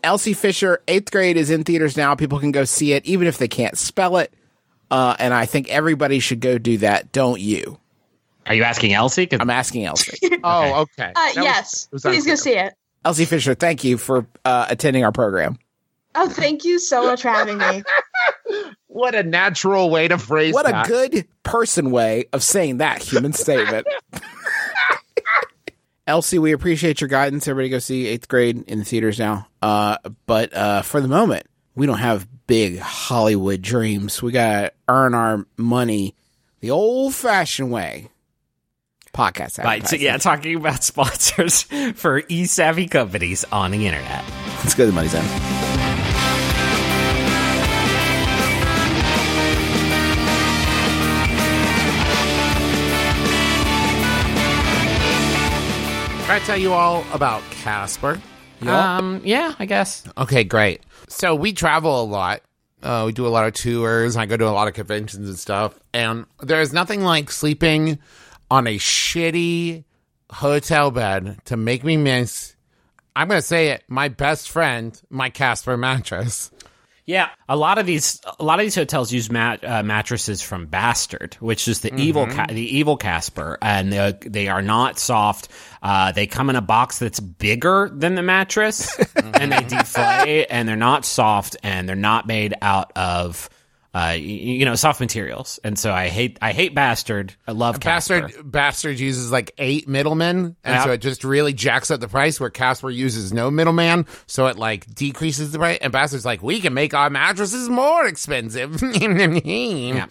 Speaker 1: Elsie Fisher, eighth grade is in theaters now. People can go see it, even if they can't spell it. Uh, and I think everybody should go do that. Don't you?
Speaker 3: Are you asking Elsie? 'Cause-
Speaker 1: I'm asking Elsie.
Speaker 2: Oh, okay.
Speaker 4: Uh,
Speaker 2: That was-
Speaker 4: yes,
Speaker 2: it was
Speaker 4: please go see it.
Speaker 1: Elsie Fisher, thank you for uh, attending our program.
Speaker 4: Oh, thank you so much for having me.
Speaker 2: What a natural way to phrase
Speaker 1: What a good person way of saying that human statement. Elsie, we appreciate your guidance. Everybody go see eighth grade in the theaters now. Uh, but uh, for the moment, we don't have big Hollywood dreams. We got to earn our money the old fashioned way. Podcast.
Speaker 3: Right, so yeah, talking about sponsors for e-savvy companies on the internet.
Speaker 1: Let's go to the money zone.
Speaker 2: Can I tell you all about Casper?
Speaker 3: Um, yeah, I guess.
Speaker 2: Okay, great. So we travel a lot. Uh, we do a lot of tours. I go to a lot of conventions and stuff. And there's nothing like sleeping on a shitty hotel bed to make me miss. I'm going to say it. My best friend, my Casper mattress.
Speaker 3: Yeah, a lot of these a lot of these hotels use mat, uh, mattresses from Bastard, which is the evil ca- the evil Casper, and they they are not soft. Uh, they come in a box that's bigger than the mattress, and they deflate, and they're not soft, and they're not made out of. Uh, you, you know, soft materials, and so I hate I hate Bastard. I love Casper.
Speaker 2: Bastard Bastard uses like eight middlemen, and
Speaker 3: Yep.
Speaker 2: so it just really jacks up the price. Where Casper uses no middleman, so it like decreases the price. And Bastard's like, we can make our mattresses more expensive. yeah.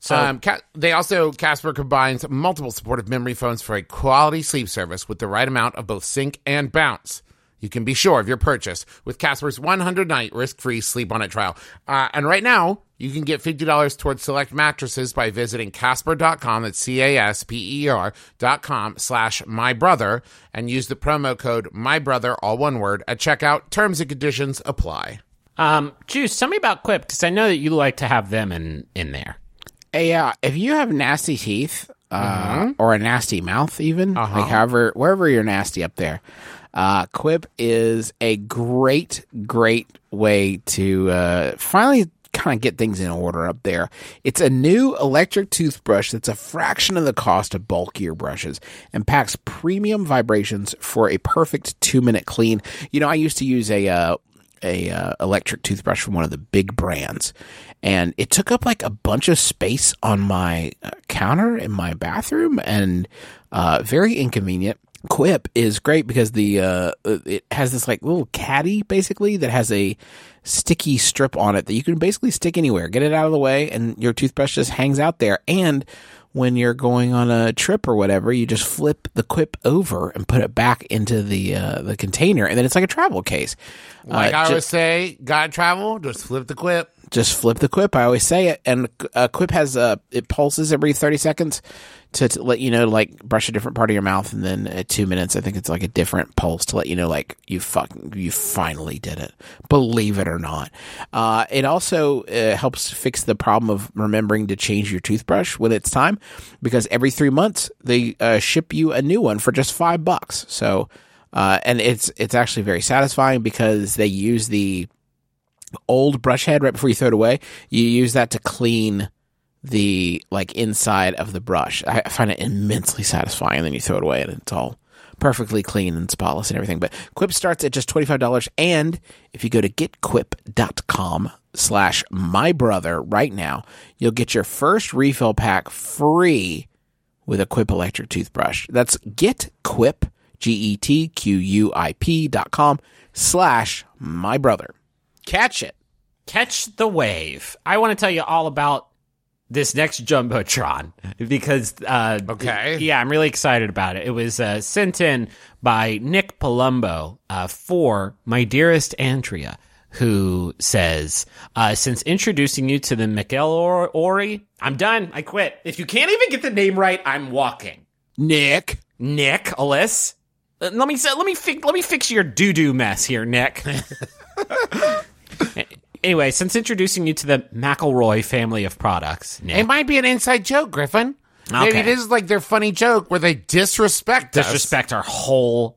Speaker 2: So um, Ca- they also Casper combines multiple supportive memory foams for a quality sleep service with the right amount of both sink and bounce. You can be sure of your purchase with Casper's 100 night risk free sleep on it trial. Uh, and right now, you can get $50 towards select mattresses by visiting Casper.com. That's C A S P E R dot com slash my brother and use the promo code my brother, all one word, at checkout. Terms and conditions apply.
Speaker 3: Um, Juice, tell me about Quip because I know that you like to have them in in there.
Speaker 1: Hey, yeah, if you have nasty teeth uh, or a nasty mouth, even like however wherever you're nasty up there, uh, Quip is a great, great way to uh, finally kind of get things in order up there. It's a new electric toothbrush that's a fraction of the cost of bulkier brushes and packs premium vibrations for a perfect two minute clean. You know, I used to use a uh, a uh, electric toothbrush from one of the big brands, and it took up like a bunch of space on my uh, counter in my bathroom, and uh, very inconvenient. Quip is great because the uh, it has this like little caddy basically that has a sticky strip on it that you can basically stick anywhere. Get it out of the way, and your toothbrush just hangs out there. And when you're going on a trip or whatever, you just flip the Quip over and put it back into the uh, the container, and then it's like a travel case.
Speaker 2: Like
Speaker 1: Uh,
Speaker 2: I
Speaker 1: ju-
Speaker 2: always say, gotta travel, just flip the quip.
Speaker 1: Just flip the quip. I always say it, and uh, quip has a it pulses every thirty seconds to, to let you know, like brush a different part of your mouth, and then at two minutes, I think it's like a different pulse to let you know, like you fucking you finally did it. Believe it or not, uh, it also uh, helps fix the problem of remembering to change your toothbrush when it's time, because every three months they uh, ship you a new one for just five bucks. So. Uh, and it's it's actually very satisfying because they use the old brush head right before you throw it away. You use that to clean the like inside of the brush. I find it immensely satisfying. And then you throw it away and it's all perfectly clean and spotless and everything. But Quip starts at just twenty five dollars. And if you go to getquip.com slash my brother right now, you'll get your first refill pack free with a Quip electric toothbrush. That's getquip, G E T Q U I P dot com slash my brother. Catch it.
Speaker 3: Catch the wave. I want to tell you all about this next jumbotron because uh,
Speaker 2: Okay.
Speaker 3: yeah, I'm really excited about it. It was uh, sent in by Nick Palumbo uh, for my dearest Andrea, who says, uh, "Since introducing you to the Miguel or- Ori, I'm done. I quit. If you can't even get the name right, I'm walking."
Speaker 1: Nick.
Speaker 3: Nick, Alyss. Uh, Let me let me fi- let me fix your doo doo mess here, Nick. anyway, since introducing you to the McElroy family of products, Nick,
Speaker 2: It might be an inside joke, Griffin. Maybe
Speaker 3: Okay.
Speaker 2: this is like their funny joke where they disrespect us.
Speaker 3: disrespect our whole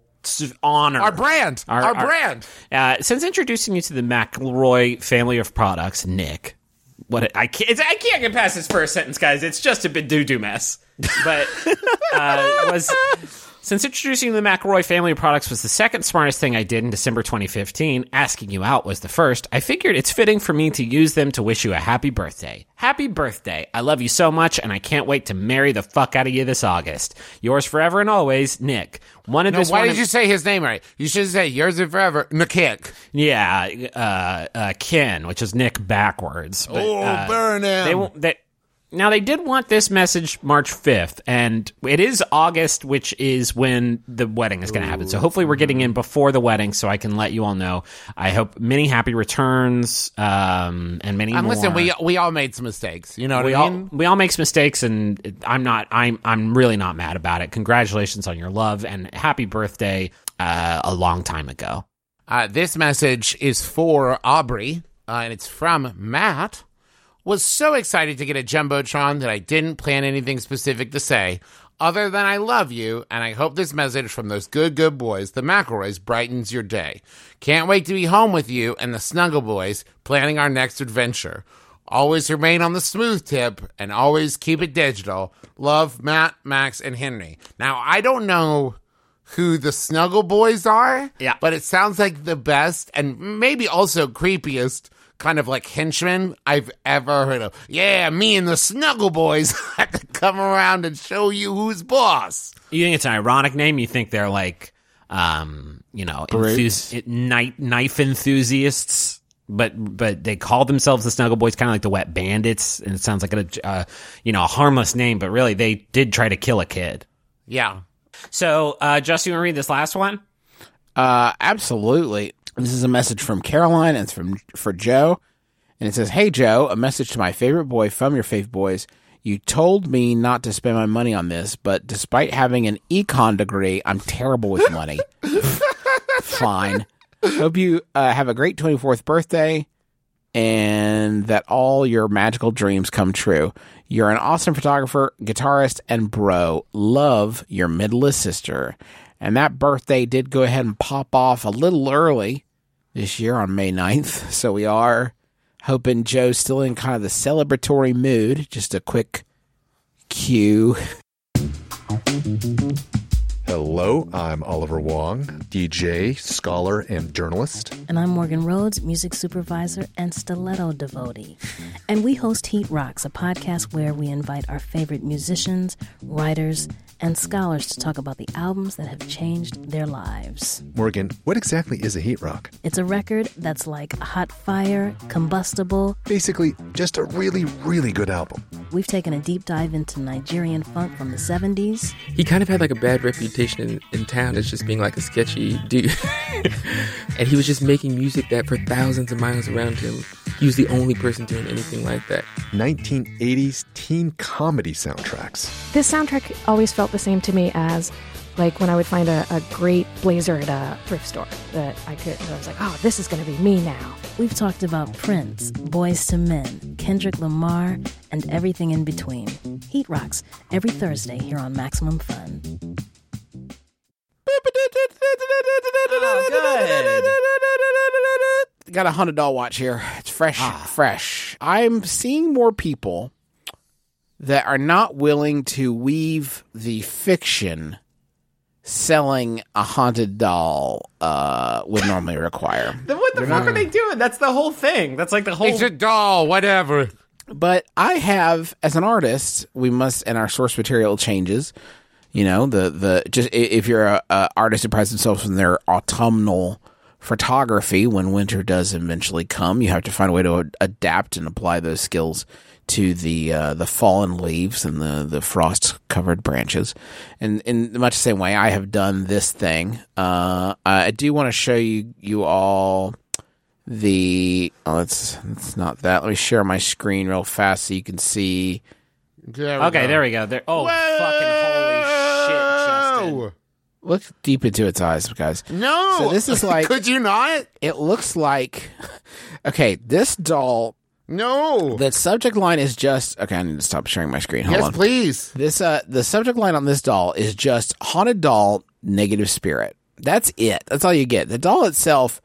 Speaker 3: honor,
Speaker 2: our brand. Our,
Speaker 3: Our- our-
Speaker 2: brand.
Speaker 3: Uh, since introducing you to the McElroy family of products, Nick, what I can't I can't get past this first sentence, guys. It's just a bit doo doo mess, but uh, was. Since introducing the McElroy family of products was the second smartest thing I did in December 2015, asking you out was the first, I figured it's fitting for me to use them to wish you a happy birthday. Happy birthday. I love you so much, and I can't wait to marry the fuck out of you this August. Yours forever and always, Nick. One of
Speaker 2: No,
Speaker 3: this
Speaker 2: why did you say his name right? You should say yours and forever. Nick.
Speaker 3: Yeah, uh, uh, Ken, which is Nick backwards. But,
Speaker 2: Oh,
Speaker 3: uh,
Speaker 2: burn him.
Speaker 3: They won't. They, Now they did want this message March 5th, and it is August, which is when the wedding is going to happen. So hopefully we're getting in before the wedding, so I can let you all know. I hope many happy returns, um, and many
Speaker 2: And
Speaker 3: more.
Speaker 2: listen, we we all made some mistakes. You know what
Speaker 3: we
Speaker 2: I
Speaker 3: all
Speaker 2: mean?
Speaker 3: we all makes mistakes, and I'm not. I'm I'm really not mad about it. Congratulations on your love and happy birthday uh, a long time ago.
Speaker 2: Uh, this message is for Aubrey, uh, and it's from Matt. Was so excited to get a jumbotron that I didn't plan anything specific to say, other than I love you, and I hope this message from those good good boys, the McElroys, brightens your day. Can't wait to be home with you and the Snuggle Boys, planning our next adventure. Always remain on the smooth tip and always keep it digital. Love, Matt, Max, and Henry. Now I don't know who the Snuggle Boys are.
Speaker 3: Yeah.
Speaker 2: But it sounds like the best and maybe also creepiest kind of like henchmen I've ever heard of. Yeah, me and the Snuggle Boys have to come around and show you who's boss.
Speaker 3: You think it's an ironic name? You think they're like, um, you know, enthusi- knife, knife enthusiasts? But but they call themselves the Snuggle Boys, kind of like the Wet Bandits, and it sounds like a uh, you know a harmless name, but really they did try to kill a kid.
Speaker 2: Yeah.
Speaker 3: So, uh, Just you want to read this last one?
Speaker 1: Uh, absolutely. This is a message from Caroline and it's from for Joe, and it says, "Hey Joe, a message to my favorite boy from your fave boys. You told me not to spend my money on this, but despite having an econ degree, I'm terrible with money. Fine. Hope you uh, have a great 24th birthday." And that all your magical dreams come true. You're an awesome photographer, guitarist, and bro. Love your middleest sister. And that birthday did go ahead and pop off a little early this year on May 9th. So we are hoping Joe's still in kind of the celebratory mood. Just a quick cue.
Speaker 5: Hello, I'm Oliver Wang, DJ, scholar, and journalist.
Speaker 6: And I'm Morgan Rhodes, music supervisor and stiletto devotee. And we host Heat Rocks, a podcast where we invite our favorite musicians, writers, and scholars to talk about the albums that have changed their lives.
Speaker 5: Morgan, what exactly is a heat rock?
Speaker 6: It's a record that's like hot fire, combustible.
Speaker 5: Basically, just a really, really good album.
Speaker 6: We've taken a deep dive into Nigerian funk from the 70s,
Speaker 7: he kind of had like a bad reputation in, in town as just being like a sketchy dude. and he was just making music that for thousands of miles around him, he was the only person doing anything like that.
Speaker 5: 1980s teen comedy soundtracks.
Speaker 8: This soundtrack always felt the same to me as like when I would find a, a great blazer at a thrift store that I could, I was like, oh, this is going to be me now.
Speaker 6: We've talked about Prince, Boyz II Men, Kendrick Lamar, and everything in between. Heat Rocks every Thursday here on Maximum Fun.
Speaker 1: Got a hundred dollar watch here. It's fresh, fresh. I'm seeing more people that are not willing to weave the fiction selling a haunted doll uh, would normally require.
Speaker 3: Then what the fuck are they doing? That's the whole thing. That's like the whole.
Speaker 2: It's a doll, whatever.
Speaker 1: but I have, as an artist, we must, and our source material changes. You know, the the just if you're a, a artist who prides themselves on their autumnal photography, when winter does eventually come, you have to find a way to ad- adapt and apply those skills to the uh, the fallen leaves and the the frost covered branches. And in much the same way, I have done this thing. Uh, I do want to show you you all the oh, it's it's not that. Let me share my screen real fast so you can see.
Speaker 2: There
Speaker 3: okay,
Speaker 2: go.
Speaker 3: there we go. There. Oh, fucking holy
Speaker 1: Look deep into its eyes, guys.
Speaker 2: No.
Speaker 1: So this is like-
Speaker 2: Could you not?
Speaker 1: It looks like okay. This doll.
Speaker 2: No.
Speaker 1: The subject line is just okay. I need to stop sharing my screen. Hold
Speaker 2: yes,
Speaker 1: on.
Speaker 2: please.
Speaker 1: This uh, the subject line on this doll is just haunted doll, negative spirit. That's it. That's all you get. The doll itself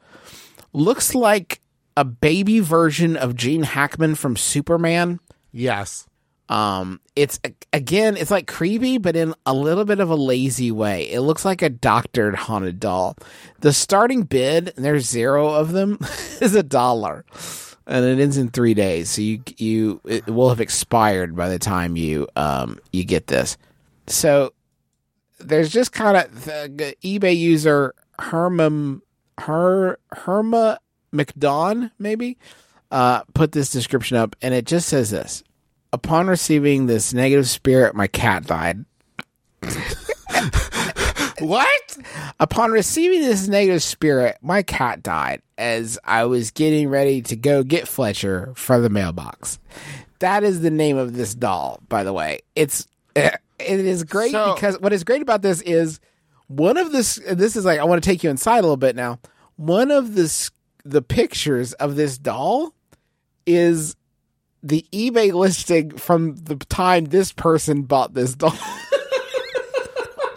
Speaker 1: looks like a baby version of Gene Hackman from Superman.
Speaker 2: Yes.
Speaker 1: Um, it's again, it's like creepy, but in a little bit of a lazy way. It looks like a doctored haunted doll. The starting bid, and there's zero of them, is a dollar, and it ends in three days. So you you it will have expired by the time you um you get this. So there's just kind of the eBay user Herma Her Herma McDon maybe uh put this description up, and it just says this. Upon receiving this negative spirit, my cat died.
Speaker 2: What?
Speaker 1: Upon receiving this negative spirit, my cat died as I was getting ready to go get Fletcher from the mailbox. That is the name of this doll, by the way. It's eh, it is great
Speaker 2: So-
Speaker 1: because what is great about this is one of this. This is like I want to take you inside a little bit now. One of the the pictures of this doll is the eBay listing from the time this person bought this doll.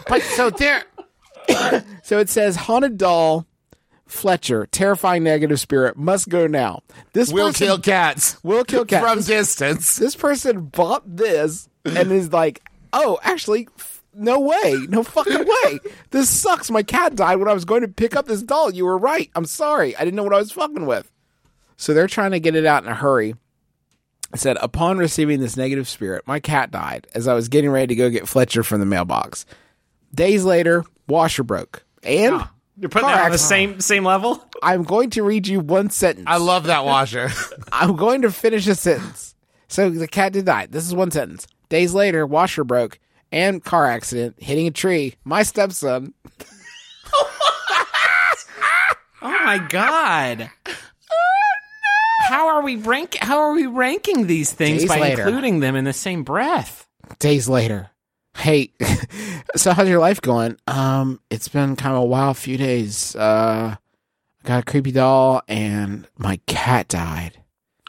Speaker 2: But so there.
Speaker 1: So it says haunted doll Fletcher, terrifying negative spirit, must go now. This
Speaker 2: Will
Speaker 1: person
Speaker 2: kill cats
Speaker 1: will kill cats.
Speaker 2: from
Speaker 1: This-
Speaker 2: distance.
Speaker 1: this person bought this and is like, oh, actually, f- no way, no fucking way. This sucks. My cat died when I was going to pick up this doll. You were right. I'm sorry. I didn't know what I was fucking with. So they're trying to get it out in a hurry. It said, upon receiving this negative spirit, my cat died as I was getting ready to go get Fletcher from the mailbox. Days later, washer broke. And
Speaker 3: You're putting
Speaker 1: car
Speaker 3: that on the same same level.
Speaker 1: I'm going to read you one sentence.
Speaker 2: I love that washer.
Speaker 1: I'm going to finish a sentence. So the cat did die. This is one sentence. Days later, washer broke and car accident, hitting a tree. My stepson.
Speaker 3: Oh my god. How are we rank? How are we ranking these things
Speaker 1: Days
Speaker 3: by
Speaker 1: later.
Speaker 3: including them in the same breath?
Speaker 1: Days later. Hey, so how's your life going? Um, it's been kind of a wild few days. Uh, I got a creepy doll and my cat died.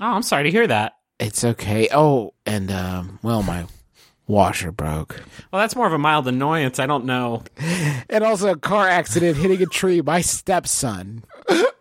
Speaker 3: Oh, I'm sorry to hear that.
Speaker 1: It's okay. Oh, and um, well, my washer broke.
Speaker 3: Well, that's more of a mild annoyance. I don't know.
Speaker 1: And also a car accident hitting a tree. My stepson.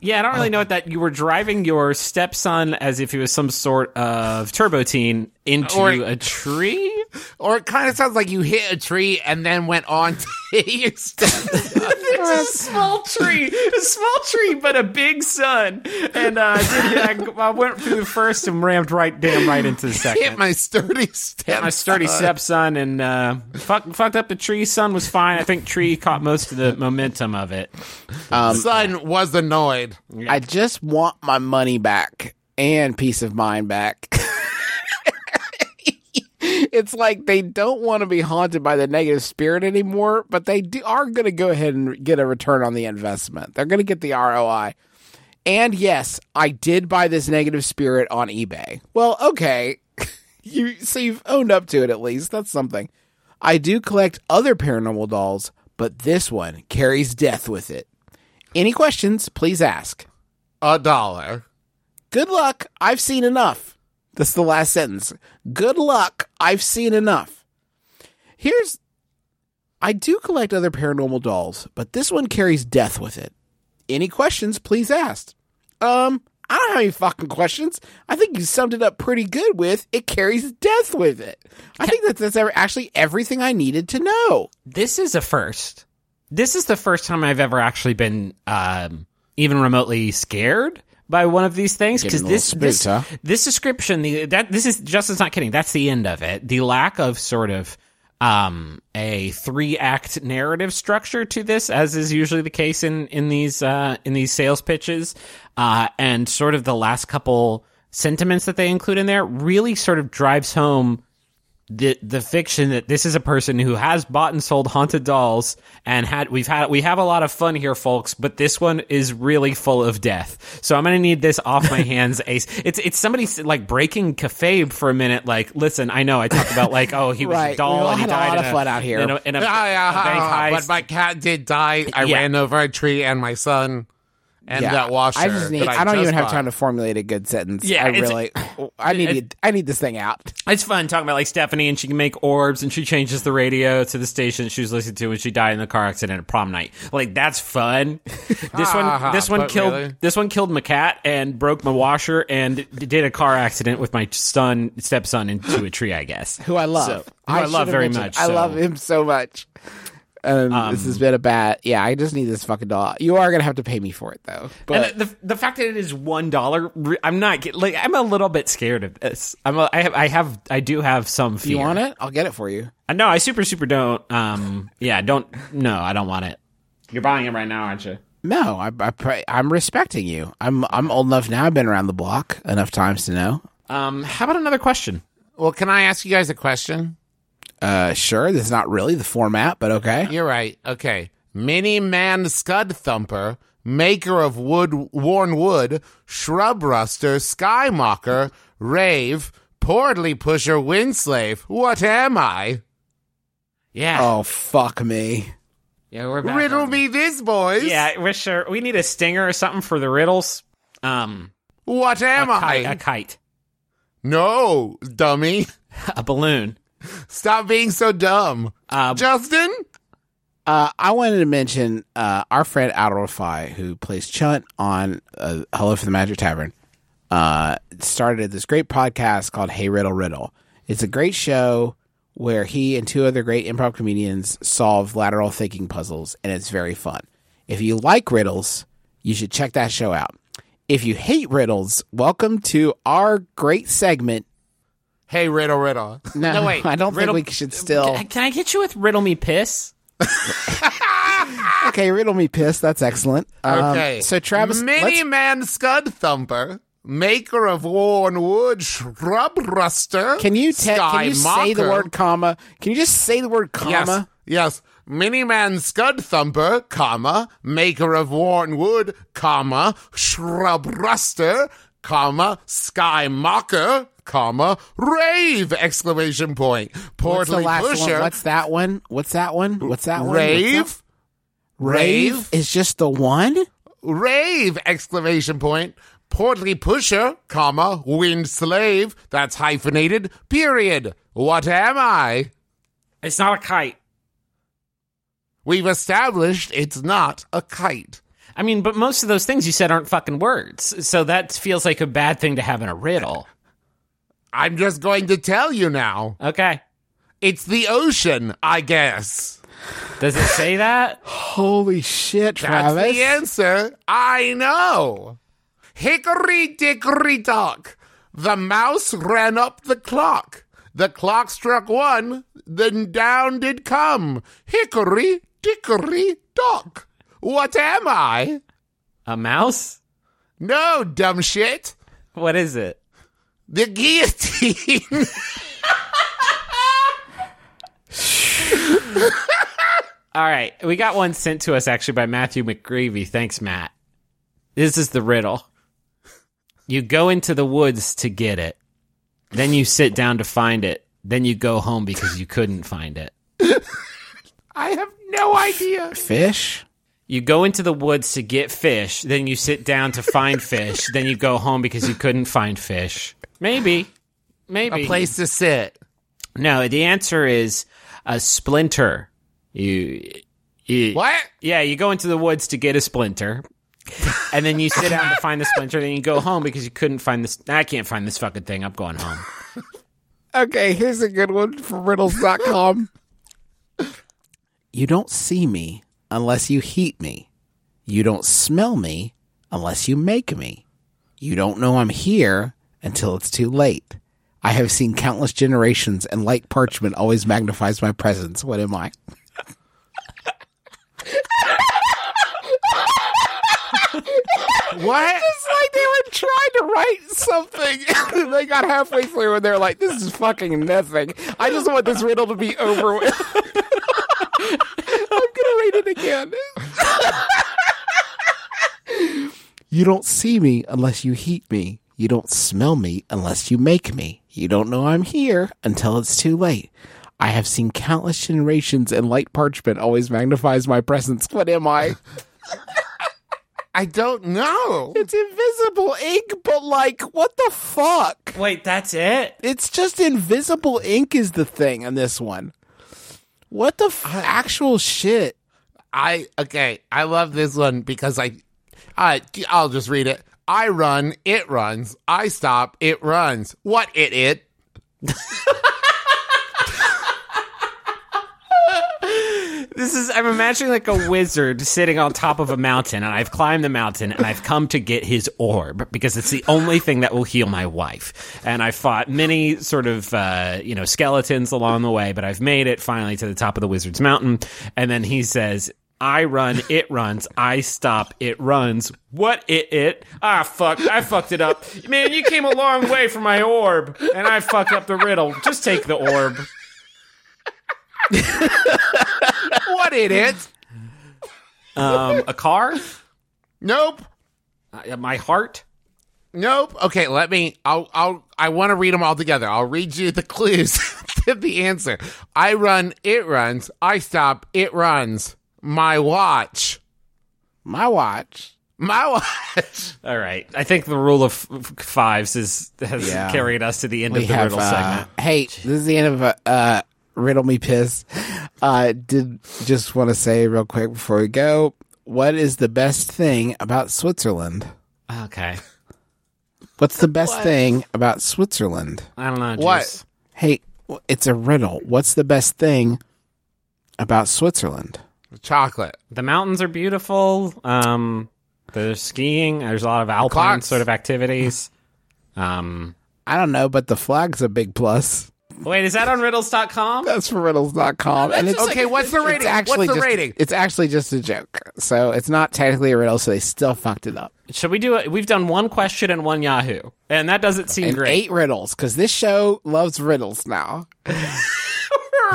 Speaker 3: Yeah, I don't really know what that. You were driving your stepson as if he was some sort of turbo teen into
Speaker 2: Or-
Speaker 3: a tree.
Speaker 2: or it kind of sounds like you hit a tree and then went on to hit your stepson.
Speaker 3: It's a small tree, a small tree, but a big sun. And uh, did, I, I went through the first and rammed right, damn right into the second.
Speaker 2: hit my sturdy step.
Speaker 3: my sturdy stepson and uh, fuck, fucked up the tree. Son was fine. I think tree caught most of the momentum of it.
Speaker 2: son was annoyed.
Speaker 1: I just want my money back and peace of mind back. it's like they don't want to be haunted by the negative spirit anymore, but they do, are going to go ahead and get a return on the investment. They're going to get the ROI. And yes, I did buy this negative spirit on eBay. Well, okay. you so you've owned up to it at least. That's something. I do collect other paranormal dolls, but this one carries death with it. Any questions, please ask.
Speaker 2: A dollar.
Speaker 1: Good luck. I've seen enough. That's the last sentence. Good luck. I've seen enough. Here's I do collect other paranormal dolls, but this one carries death with it. Any questions, please ask. Um, I don't have any fucking questions. I think you summed it up pretty good with it carries death with it. I think that that's actually everything I needed to know.
Speaker 3: This is a first. This is the first time I've ever actually been um, even remotely scared by one of these things because this this,
Speaker 1: huh?
Speaker 3: this description the that this is Justin's not kidding. That's the end of it. The lack of sort of um a three act narrative structure to this as is usually the case in in these uh in these sales pitches uh and sort of the last couple sentiments that they include in there really sort of drives home the the fiction that this is a person who has bought and sold haunted dolls and had we've had we have a lot of fun here folks but this one is really full of death so i'm gonna need this off my hands ace it's it's somebody like breaking kayfabe for a minute like listen i know i talked about like oh he was
Speaker 1: Right.
Speaker 3: a doll and he
Speaker 1: had a
Speaker 3: died
Speaker 1: lot
Speaker 3: in
Speaker 1: of fun out here.
Speaker 3: in a, in a,
Speaker 2: Yeah, yeah,
Speaker 3: a bank
Speaker 2: ha, ha, but my cat did die. I
Speaker 3: Yeah.
Speaker 2: ran over a tree and my son and that washer.
Speaker 1: I just need.
Speaker 2: that
Speaker 1: I, don't even have time to formulate a good sentence.
Speaker 3: Yeah,
Speaker 1: I really. I need. I need this thing out.
Speaker 3: It's fun talking about like Stephanie and she can make orbs and she changes the radio to the station she was listening to when she died in the car accident at prom night. Like that's fun. This one ah, this one
Speaker 2: But
Speaker 3: killed
Speaker 2: really?
Speaker 3: this one killed my cat and broke my washer and did a car accident with my son stepson into a tree, I guess.
Speaker 1: Who I love.
Speaker 3: So- who I,
Speaker 1: should
Speaker 3: love very much.
Speaker 1: I
Speaker 3: so-
Speaker 1: love him so much. Um, this has been a bad. Yeah, I just need this fucking doll. You are gonna have to pay me for it though. But
Speaker 3: and the the fact that it is one dollar, I'm not like I'm a little bit scared of this. I'm a, I have I have I do have some fear.
Speaker 1: you want it? I'll get it for you.
Speaker 3: Uh, No, I super super don't. Um, yeah, don't. No, I don't want it. You're buying it right now, aren't you?
Speaker 1: No, I, I pray, I'm respecting you. I'm I'm old enough now. I've been around the block enough times to know.
Speaker 3: Um, how about another question?
Speaker 2: Well, can I ask you guys a question?
Speaker 1: Uh, sure. This is not really the format, but okay.
Speaker 2: You're right. Okay. Mini Man Scud Thumper, maker of wood worn wood, shrub ruster, sky mocker, rave, portly pusher, windslave. What am I?
Speaker 3: Yeah.
Speaker 1: Oh fuck me.
Speaker 3: Yeah, we're back
Speaker 2: Riddle
Speaker 3: on-
Speaker 2: me this, boys.
Speaker 3: Yeah, we're sure. We need a stinger or something for the riddles. Um,
Speaker 2: What am
Speaker 3: a
Speaker 2: I?
Speaker 3: kite, a kite,
Speaker 2: No, dummy.
Speaker 3: a balloon.
Speaker 2: Stop being so dumb.
Speaker 3: Uh,
Speaker 2: Justin?
Speaker 1: Uh, I wanted to mention uh, our friend Adal Rifai, who plays Chunt on uh, Hello from the Magic Tavern, uh, started this great podcast called Hey Riddle Riddle. It's a great show where he and two other great improv comedians solve lateral thinking puzzles, and it's very fun. If you like riddles, you should check that show out. If you hate riddles, welcome to our great segment.
Speaker 2: Hey, Riddle Riddle.
Speaker 1: No,
Speaker 3: No, wait,
Speaker 1: I don't
Speaker 3: riddle-
Speaker 1: think we should still.
Speaker 3: Can, can I get you with riddle me piss?
Speaker 1: Okay, riddle me piss. That's excellent. Um,
Speaker 2: Okay.
Speaker 1: so Travis,
Speaker 2: Mini
Speaker 1: let's-
Speaker 2: Man Scud Thumper, maker of worn wood, shrub ruster.
Speaker 1: Can you te-
Speaker 2: sky
Speaker 1: can you say the word comma? Can you just say the word
Speaker 2: Yes,
Speaker 1: comma?
Speaker 2: yes. Mini Man Scud Thumper, comma, maker of worn wood, comma, shrub ruster, comma, sky mocker, comma, rave! Exclamation point.
Speaker 1: What's the
Speaker 2: Portly
Speaker 1: last
Speaker 2: pusher.
Speaker 1: one? What's that one? What's that one? What's that one?
Speaker 2: Rave?
Speaker 1: that- Rave
Speaker 2: Rave?
Speaker 1: is just the one.
Speaker 2: Rave! Exclamation point. Portly pusher, comma, wind slave. That's hyphenated. Period. What am I?
Speaker 3: It's not a kite.
Speaker 2: We've established it's not a kite.
Speaker 3: I mean, but most of those things you said aren't fucking words. So that feels like a bad thing to have in a riddle.
Speaker 2: I'm just going to tell you now.
Speaker 3: Okay.
Speaker 2: It's the ocean, I guess.
Speaker 3: Does it say that?
Speaker 1: Holy shit,
Speaker 2: That's
Speaker 1: Travis!
Speaker 2: the answer. I know. Hickory dickory dock. The mouse ran up the clock. The clock struck one, then down did come. Hickory dickory dock. What am I?
Speaker 3: A mouse?
Speaker 2: No, dumb shit.
Speaker 3: What is it?
Speaker 2: The guillotine.
Speaker 3: All right. We got one sent to us actually by Matthew McGreevy. Thanks, Matt. This is the riddle. You go into the woods to get it. Then you sit down to find it. Then you go home because you couldn't find it.
Speaker 2: I have no idea.
Speaker 1: Fish.
Speaker 3: You go into the woods to get fish, then you sit down to find fish, then you go home because you couldn't find fish. Maybe. Maybe.
Speaker 2: A place to sit.
Speaker 3: No, the answer is a splinter. You, you
Speaker 2: What?
Speaker 3: Yeah, you go into the woods to get a splinter. And then you sit down to find the splinter, then you go home because you couldn't find this. I can't find this fucking thing. I'm going home.
Speaker 1: Okay, here's a good one from riddles.com. you don't see me unless you heat me. You don't smell me unless you make me. You don't know I'm here until it's too late. I have seen countless generations, and light parchment always magnifies my presence. What am I?
Speaker 2: What?
Speaker 1: It's like they were trying to write something, and they got halfway through, and they're like, "This is fucking nothing. I just want this riddle to be over with." I'm gonna read it again. you don't see me unless you heat me. You don't smell me unless you make me. You don't know I'm here until it's too late. I have seen countless generations, and light parchment always magnifies my presence. What am I?
Speaker 2: I don't know.
Speaker 1: It's invisible ink, but like, what the fuck?
Speaker 3: Wait, that's it?
Speaker 1: It's just invisible ink is the thing on this one. What the f- actual shit?
Speaker 2: I okay. I love this one because I, I I'll just read it. I run, it runs. I stop, it runs. What it it?
Speaker 3: This is, I'm imagining like a wizard sitting on top of a mountain, and I've climbed the mountain, and I've come to get his orb because it's the only thing that will heal my wife. And I fought many sort of, uh, you know, skeletons along the way, but I've made it finally to the top of the wizard's mountain. And then he says, I run, it runs. I stop, it runs. What it it? Ah, fuck! I fucked it up. Man, you came a long way from my orb, and I fucked up the riddle. Just take the orb.
Speaker 2: What it is?
Speaker 3: Um, a car?
Speaker 2: Nope.
Speaker 3: Uh, my heart?
Speaker 2: Nope. Okay, let me. I'll. I'll. I want to read them all together. I'll read you the clues to the answer. I run. It runs. I stop. It runs. My watch.
Speaker 1: My watch.
Speaker 2: My watch.
Speaker 3: All right. I think the rule of f- fives is has
Speaker 1: Yeah.
Speaker 3: carried us to the end
Speaker 1: We
Speaker 3: of the
Speaker 1: have.
Speaker 3: riddle
Speaker 1: Uh,
Speaker 3: segment.
Speaker 1: hey, this is the end of uh, uh, riddle me piss. Uh, did just want to say real quick before we go, what is the best thing about Switzerland?
Speaker 3: Okay.
Speaker 1: What's the best thing about Switzerland?
Speaker 3: I don't know.
Speaker 2: What?
Speaker 1: Hey, it's a riddle. What's the best thing about Switzerland?
Speaker 2: Chocolate.
Speaker 3: The mountains are beautiful. Um, there's skiing. There's a lot of alpine
Speaker 2: Clocks.
Speaker 3: sort of activities. Um,
Speaker 1: I don't know, but the flag's a big plus.
Speaker 3: wait, is that on riddles.com?
Speaker 1: That's for riddles.com. And it's
Speaker 2: Okay, what's the rating?
Speaker 1: It's actually
Speaker 2: What's the
Speaker 1: just,
Speaker 2: rating?
Speaker 1: It's actually just a joke. So it's not technically a riddle, so they still fucked it up.
Speaker 3: Should we do it? We've done one question and one Yahoo, and that doesn't seem
Speaker 1: And
Speaker 3: great.
Speaker 1: eight riddles, because this show loves riddles now.
Speaker 3: We're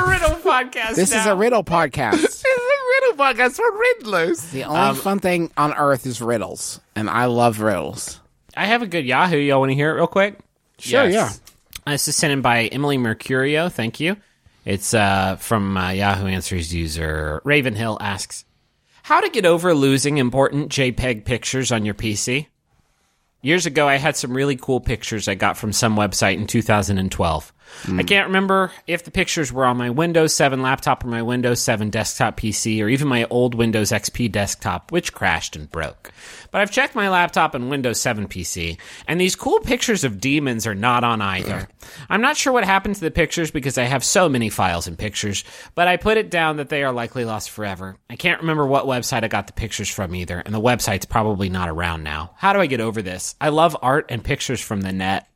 Speaker 3: a riddle podcast.
Speaker 1: This is a riddle podcast.
Speaker 2: It's a riddle podcast for riddlers.
Speaker 1: The only fun thing on earth is riddles, and I love riddles.
Speaker 3: I have a good Yahoo. Y'all want to hear it real quick?
Speaker 1: Sure,
Speaker 3: Yeah. This is sent in by Emily Mercurio. Thank you. It's uh, from uh, Yahoo Answers user Ravenhill asks, "How to get over losing important JPEG pictures on your PC?" Years ago, I had some really cool pictures I got from some website in 2012. Hmm. I can't remember if the pictures were on my Windows 7 laptop or my Windows 7 desktop PC or even my old Windows XP desktop, which crashed and broke. But I've checked my laptop and Windows 7 PC, and these cool pictures of demons are not on either. I'm not sure what happened to the pictures because I have so many files and pictures, but I put it down that they are likely lost forever. I can't remember what website I got the pictures from either, and the website's probably not around now. How do I get over this? I love art and pictures from the net.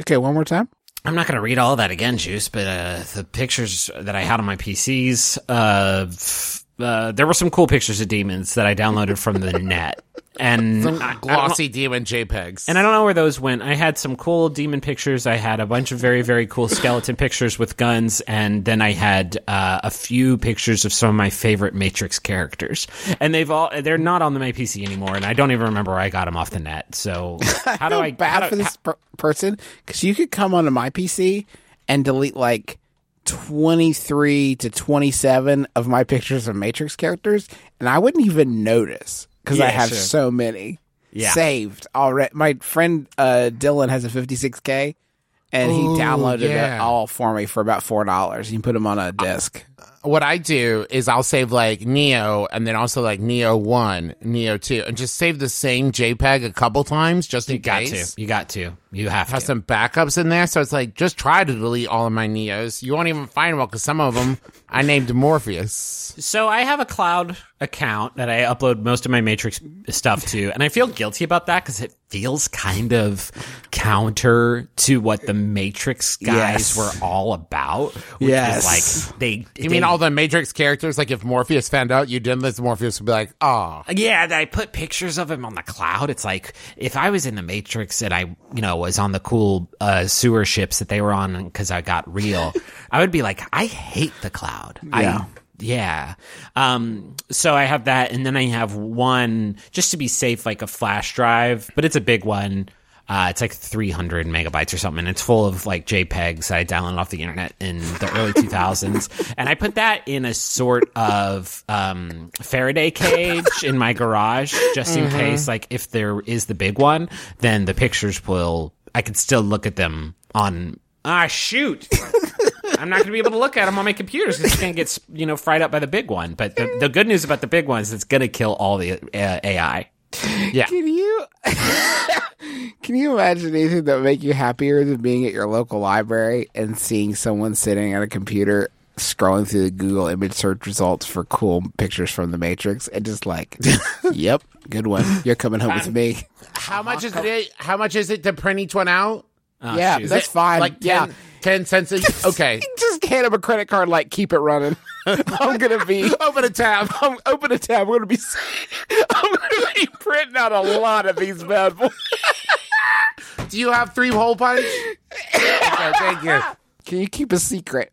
Speaker 1: Okay, one more time.
Speaker 3: I'm not going to read all that again, Juice, but uh, the pictures that I had on my PCs, uh, f- uh, there were some cool pictures of demons that I downloaded from the net. And I don't
Speaker 2: Glossy demon JPEGs.
Speaker 3: and I don't know where those went. I had some cool demon pictures. I had a bunch of very, very cool skeleton pictures with guns, and then I had uh, a few pictures of some of my favorite Matrix characters. And they've all they're not on my PC anymore, and I don't even remember where I got them off the net. So how do I
Speaker 1: bad
Speaker 3: how do-
Speaker 1: for this per- person because you could come onto my PC and delete like 23 to 27 of my pictures of Matrix characters, and I wouldn't even notice because I have
Speaker 3: sure.
Speaker 1: so many
Speaker 3: Yeah.
Speaker 1: saved already. My friend uh, Dylan has a 56K. And he
Speaker 2: Ooh,
Speaker 1: downloaded it all for me for about four dollars. You can put them on a disc.
Speaker 2: What I do is I'll save like Neo and then also like Neo 1, Neo 2, and just save the same JPEG a couple times just in case.
Speaker 3: you got
Speaker 2: case.
Speaker 3: to you got to you have to
Speaker 2: Have
Speaker 3: to.
Speaker 2: some backups in there. So it's like, just try to delete all of my Neos. You won't even find them all because some of them I named Morpheus.
Speaker 3: So I have a cloud account that I upload most of my Matrix stuff to, and I feel guilty about that because it feels kind of counter to what the Matrix guys
Speaker 1: Yes.
Speaker 3: were all about. Which
Speaker 1: Yes.
Speaker 3: was like they.
Speaker 2: Mean all the Matrix characters? Like if Morpheus found out you did this, Morpheus would be like, oh.
Speaker 3: Yeah, I put pictures of him on the cloud. It's like if I was in the Matrix and I, you know, was on the cool uh, sewer ships that they were on because I got real, I would be like, I hate the cloud.
Speaker 1: Yeah.
Speaker 3: I, yeah. Um, so I have that, and then I have one just to be safe, like a flash drive, but it's a big one. Uh, it's like 300 megabytes or something. And it's full of like JPEGs that I downloaded off the internet in the early 2000s. And I put that in a sort of um, Faraday cage in my garage, just in case, like, if there is the big one, then the pictures will, I could still look at them on. Ah, shoot. I'm not going to be able to look at them on my computers because it's going to get, you know, fried up by the big one. But the, the good news about the big one is it's going to kill all the uh, AI. Yeah.
Speaker 1: Can you can you imagine anything that would make you happier than being at your local library and seeing someone sitting at a computer scrolling through the Google image search results for cool pictures from the Matrix and just like, yep, good one. You're coming home with me.
Speaker 2: How much is it? How much is it to print each one out?
Speaker 1: Oh, yeah,
Speaker 3: shoot.
Speaker 1: that's fine.
Speaker 2: Like 10,
Speaker 1: yeah,
Speaker 2: 10 cents. A, okay.
Speaker 1: just hand him a credit card. Like, keep it running. I'm gonna be
Speaker 2: Open a tab.
Speaker 1: I'm open a tab. We're gonna be I'm gonna be printing out a lot of these bad boys.
Speaker 2: Do you have three hole punch? okay, thank you.
Speaker 1: Can you keep a secret?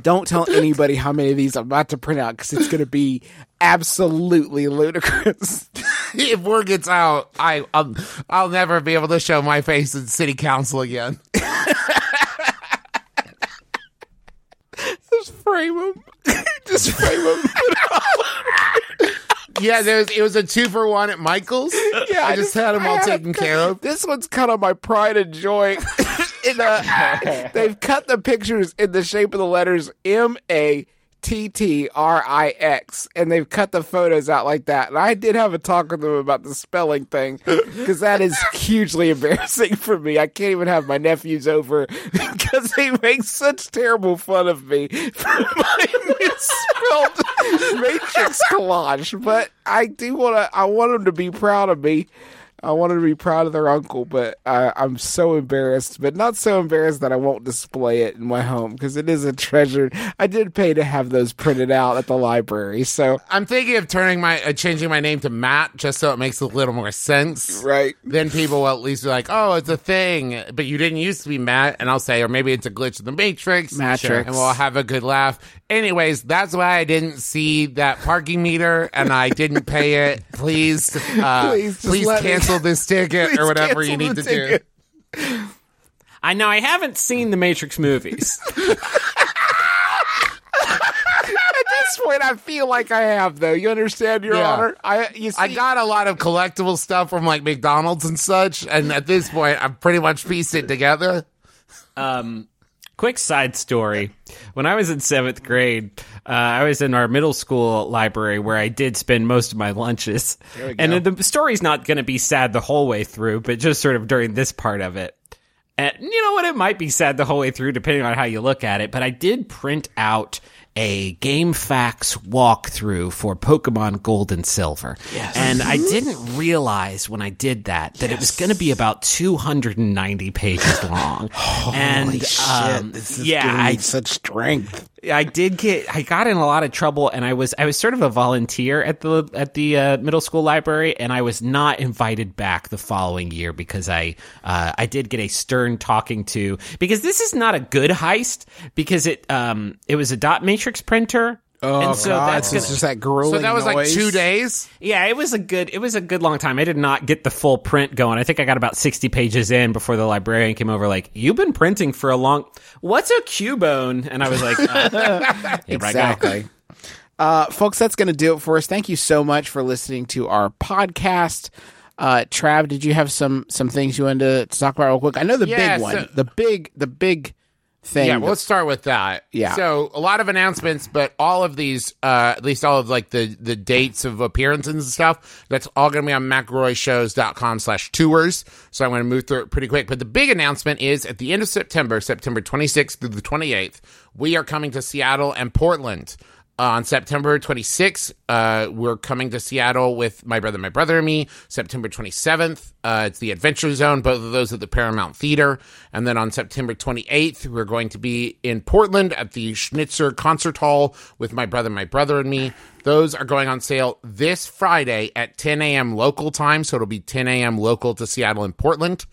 Speaker 1: Don't tell anybody how many of these I'm about to print out because it's gonna be absolutely ludicrous.
Speaker 2: If word gets out, I um, I'll never be able to show my face in city council again.
Speaker 1: Just frame them. Just frame them.
Speaker 2: Yeah, there's it was a two for one at Michael's.
Speaker 1: Yeah,
Speaker 2: I just had them all
Speaker 1: I
Speaker 2: taken care of.
Speaker 1: This one's cut on my pride and joy. in uh, a, they've cut the pictures in the shape of the letters M A T T R I X, and they've cut the photos out like that. And I did have a talk with them about the spelling thing because that is hugely embarrassing for me. I can't even have my nephews over because they make such terrible fun of me for my misspelled matrix collage. But I do want to. I want them to be proud of me. I wanted to be proud of their uncle, but I, I'm so embarrassed, but not so embarrassed that I won't display it in my home because it is a treasure. I did pay to have those printed out at the library, so
Speaker 2: I'm thinking of turning my uh, changing my name to Matt just so it makes a little more sense.
Speaker 1: right.
Speaker 2: Then people will at least be like, "Oh, it's a thing," but you didn't used to be Matt, and I'll say, or maybe it's a glitch in the Matrix,
Speaker 1: Matrix.
Speaker 2: and we'll have a good laugh. Anyways, that's why I didn't see that parking meter and I didn't pay it. Please, uh,
Speaker 1: Please,
Speaker 2: please,
Speaker 1: me-
Speaker 2: cancel this ticket or whatever you need to
Speaker 1: ticket.
Speaker 2: do.
Speaker 3: I know I haven't seen the Matrix movies.
Speaker 1: At this point, I feel like I have, though. You understand, Your
Speaker 2: Yeah.
Speaker 1: Honor? I you see,
Speaker 2: I got a lot of collectible stuff from like McDonald's and such, and at this point, I've pretty much pieced it together.
Speaker 3: Um, quick side story. When I was in seventh grade, uh, I was in our middle school library where I did spend most of my lunches. And the story's not going to be sad the whole way through, but just sort of during this part of it. And you know what? It might be sad the whole way through, depending on how you look at it. But I did print out a GameFAQs walkthrough for Pokemon Gold and Silver. Yes. And I didn't realize when I did that that it was going to be about 290 pages long. and
Speaker 1: Holy shit,
Speaker 3: um,
Speaker 1: this is
Speaker 3: yeah,
Speaker 1: giving me
Speaker 3: I
Speaker 1: such strength.
Speaker 3: I did get I got in a lot of trouble and I was I was sort of a volunteer at the at the uh, middle school library and I was not invited back the following year because I uh, I did get a stern talking to because this is not a good heist because it um it was a dot matrix printer
Speaker 1: Oh,
Speaker 3: and so
Speaker 1: God,
Speaker 3: that's
Speaker 1: so it's
Speaker 3: gonna,
Speaker 1: just that grueling
Speaker 2: So that was like two days.
Speaker 3: yeah it was a good it was a good long time I did not get the full print going I think I got about 60 pages in before the librarian came over like you've been printing for a long what's a cubone and I was like uh, here I go.
Speaker 1: Exactly. Uh, folks, that's going to do it for us. Thank you so much for listening to our podcast. Uh, Trav, did you have some some things you wanted to talk about real quick? I know the
Speaker 2: Yeah,
Speaker 1: big one,
Speaker 2: so-
Speaker 1: the big the big thing.
Speaker 2: Yeah, well, let's start with that.
Speaker 1: Yeah.
Speaker 2: So a lot of announcements, but all of these, uh, at least all of like the the dates of appearances and stuff, that's all going to be on McElroyShows.com slash tours. So I'm going to move through it pretty quick. But the big announcement is at the end of September, September 26th through the 28th, we are coming to Seattle and Portland. On September 26th, uh, we're coming to Seattle with my brother, my brother, and me. September 27th, uh, it's the Adventure Zone, both of those at the Paramount Theater. And then on September 28th, we're going to be in Portland at the Schnitzer Concert Hall with my brother, my brother, and me. Those are going on sale this Friday at 10 a.m. local time. So it'll be 10 a.m. local to Seattle and Portland.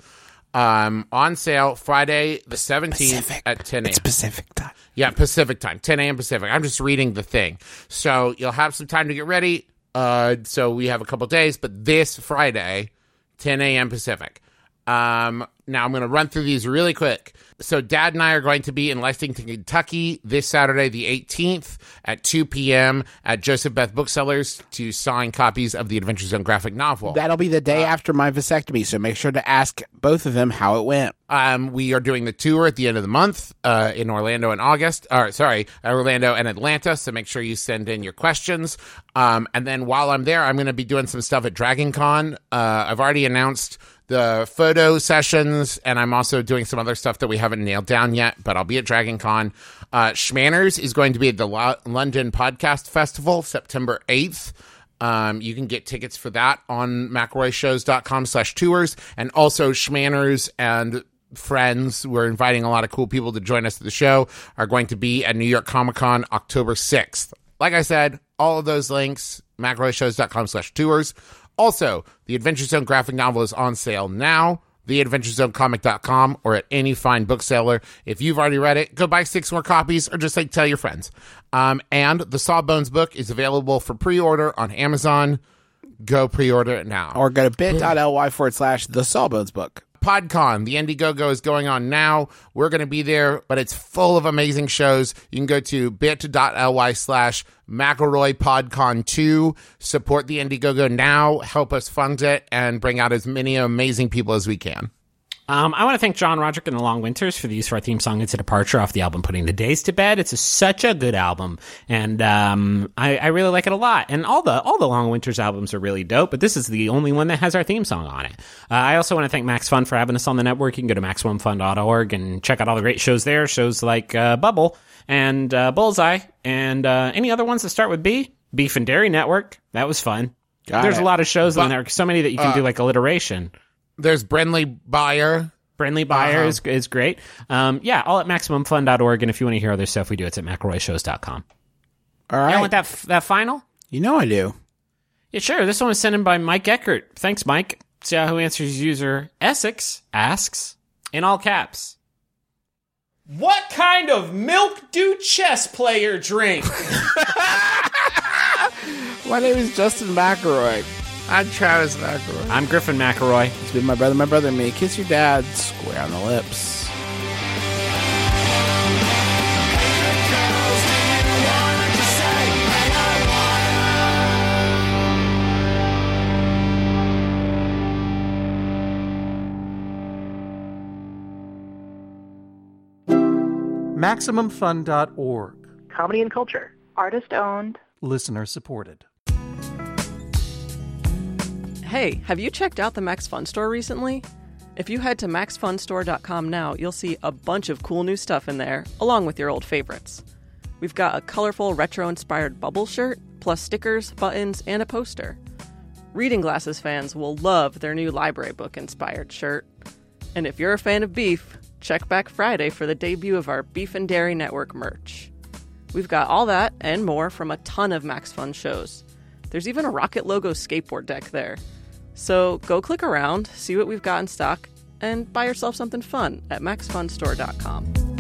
Speaker 2: Um, on sale Friday the 17th
Speaker 1: Pacific.
Speaker 2: at 10 a.m.
Speaker 1: It's Pacific time.
Speaker 2: Yeah, Pacific time, 10 a.m. Pacific. I'm just reading the thing. So you'll have some time to get ready. Uh, so we have a couple days, but this Friday, 10 a.m. Pacific. Um, now I'm going to run through these really quick. So Dad and I are going to be in Lexington, Kentucky this Saturday, the 18th at 2 p.m. at Joseph Beth Booksellers to sign copies of the Adventure Zone graphic novel.
Speaker 1: That'll be the
Speaker 2: Uh,
Speaker 1: day after my vasectomy, so make sure to ask both of them how it went.
Speaker 2: Um, we are doing the tour at the end of the month uh, in Orlando in August. Or sorry, Orlando and Atlanta. So make sure you send in your questions. Um, and then while I'm there, I'm going to be doing some stuff at Dragon Con. Uh, I've already announced the photo sessions, and I'm also doing some other stuff that we haven't nailed down yet. But I'll be at Dragon Con. Uh, Shmanners is going to be at the Lo- London Podcast Festival September 8th. Um, you can get tickets for that on McElroyShows.com slash tours and also Shmanners and friends, we're inviting a lot of cool people to join us at the show, are going to be at New York Comic Con October 6th. Like I said, all of those links, mcelroyshows.com slash tours. Also, the Adventure Zone graphic novel is on sale now. Theadventurezonecomic.com or at any fine bookseller. If you've already read it, go buy six more copies or just like tell your friends. Um, and the Sawbones book is available for pre-order on Amazon. Go pre-order it now.
Speaker 1: Or go to bit.ly forward slash the Sawbones book.
Speaker 2: PodCon, the Indiegogo is going on now. We're going to be there, but it's full of amazing shows. You can go to bit.ly slash McElroy PodCon 2. Support the Indiegogo now. Help us fund it and bring out as many amazing people as we can.
Speaker 3: Um, I want to thank John Roderick and the Long Winters for the use of our theme song "It's a Departure" off the album "Putting the Days to Bed." It's a, such a good album, and um, I, I really like it a lot. And all the all the Long Winters albums are really dope, but this is the only one that has our theme song on it. Uh, I also want to thank Max Fun for having us on the network. You can go to maximumfun.org and check out all the great shows there. Shows like uh, Bubble and uh, Bullseye, and uh, any other ones that start with B. Beef and Dairy Network. That was fun.
Speaker 1: Got
Speaker 3: There's
Speaker 1: it.
Speaker 3: a lot of shows on there. So many that you can do like alliteration.
Speaker 2: There's Brenly Buyer.
Speaker 3: Brindley Buyer is, is great. Um, yeah, all at MaximumFun.org. And if you want to hear other stuff we do, it's at McElroyShows.com.
Speaker 1: All
Speaker 3: You
Speaker 1: right.
Speaker 3: want that, f- that final?
Speaker 1: You know I do.
Speaker 3: Yeah, sure. This one was sent in by Mike Eckert. Thanks, Mike. See Yahoo Answers user Essex asks, in all caps, What kind of milk do chess player drink?
Speaker 1: My name is Justin McElroy.
Speaker 2: I'm Travis McElroy.
Speaker 3: I'm Griffin McElroy.
Speaker 1: It's been my brother, my brother, and me. Kiss your dad square on the lips.
Speaker 9: MaximumFun.org.
Speaker 10: Comedy and culture. Artist owned.
Speaker 9: Listener supported.
Speaker 11: Hey, have you checked out the Max Fun Store recently? If you head to maxfunstore.com now, you'll see a bunch of cool new stuff in there, along with your old favorites. We've got a colorful retro inspired bubble shirt, plus stickers, buttons, and a poster. Reading Glasses fans will love their new library book inspired shirt. And if you're a fan of beef, check back Friday for the debut of our Beef and Dairy Network merch. We've got all that and more from a ton of Max Fun shows. There's even a Rocket logo skateboard deck there. So go click around, see what we've got in stock, and buy yourself something fun at maxfunstore.com.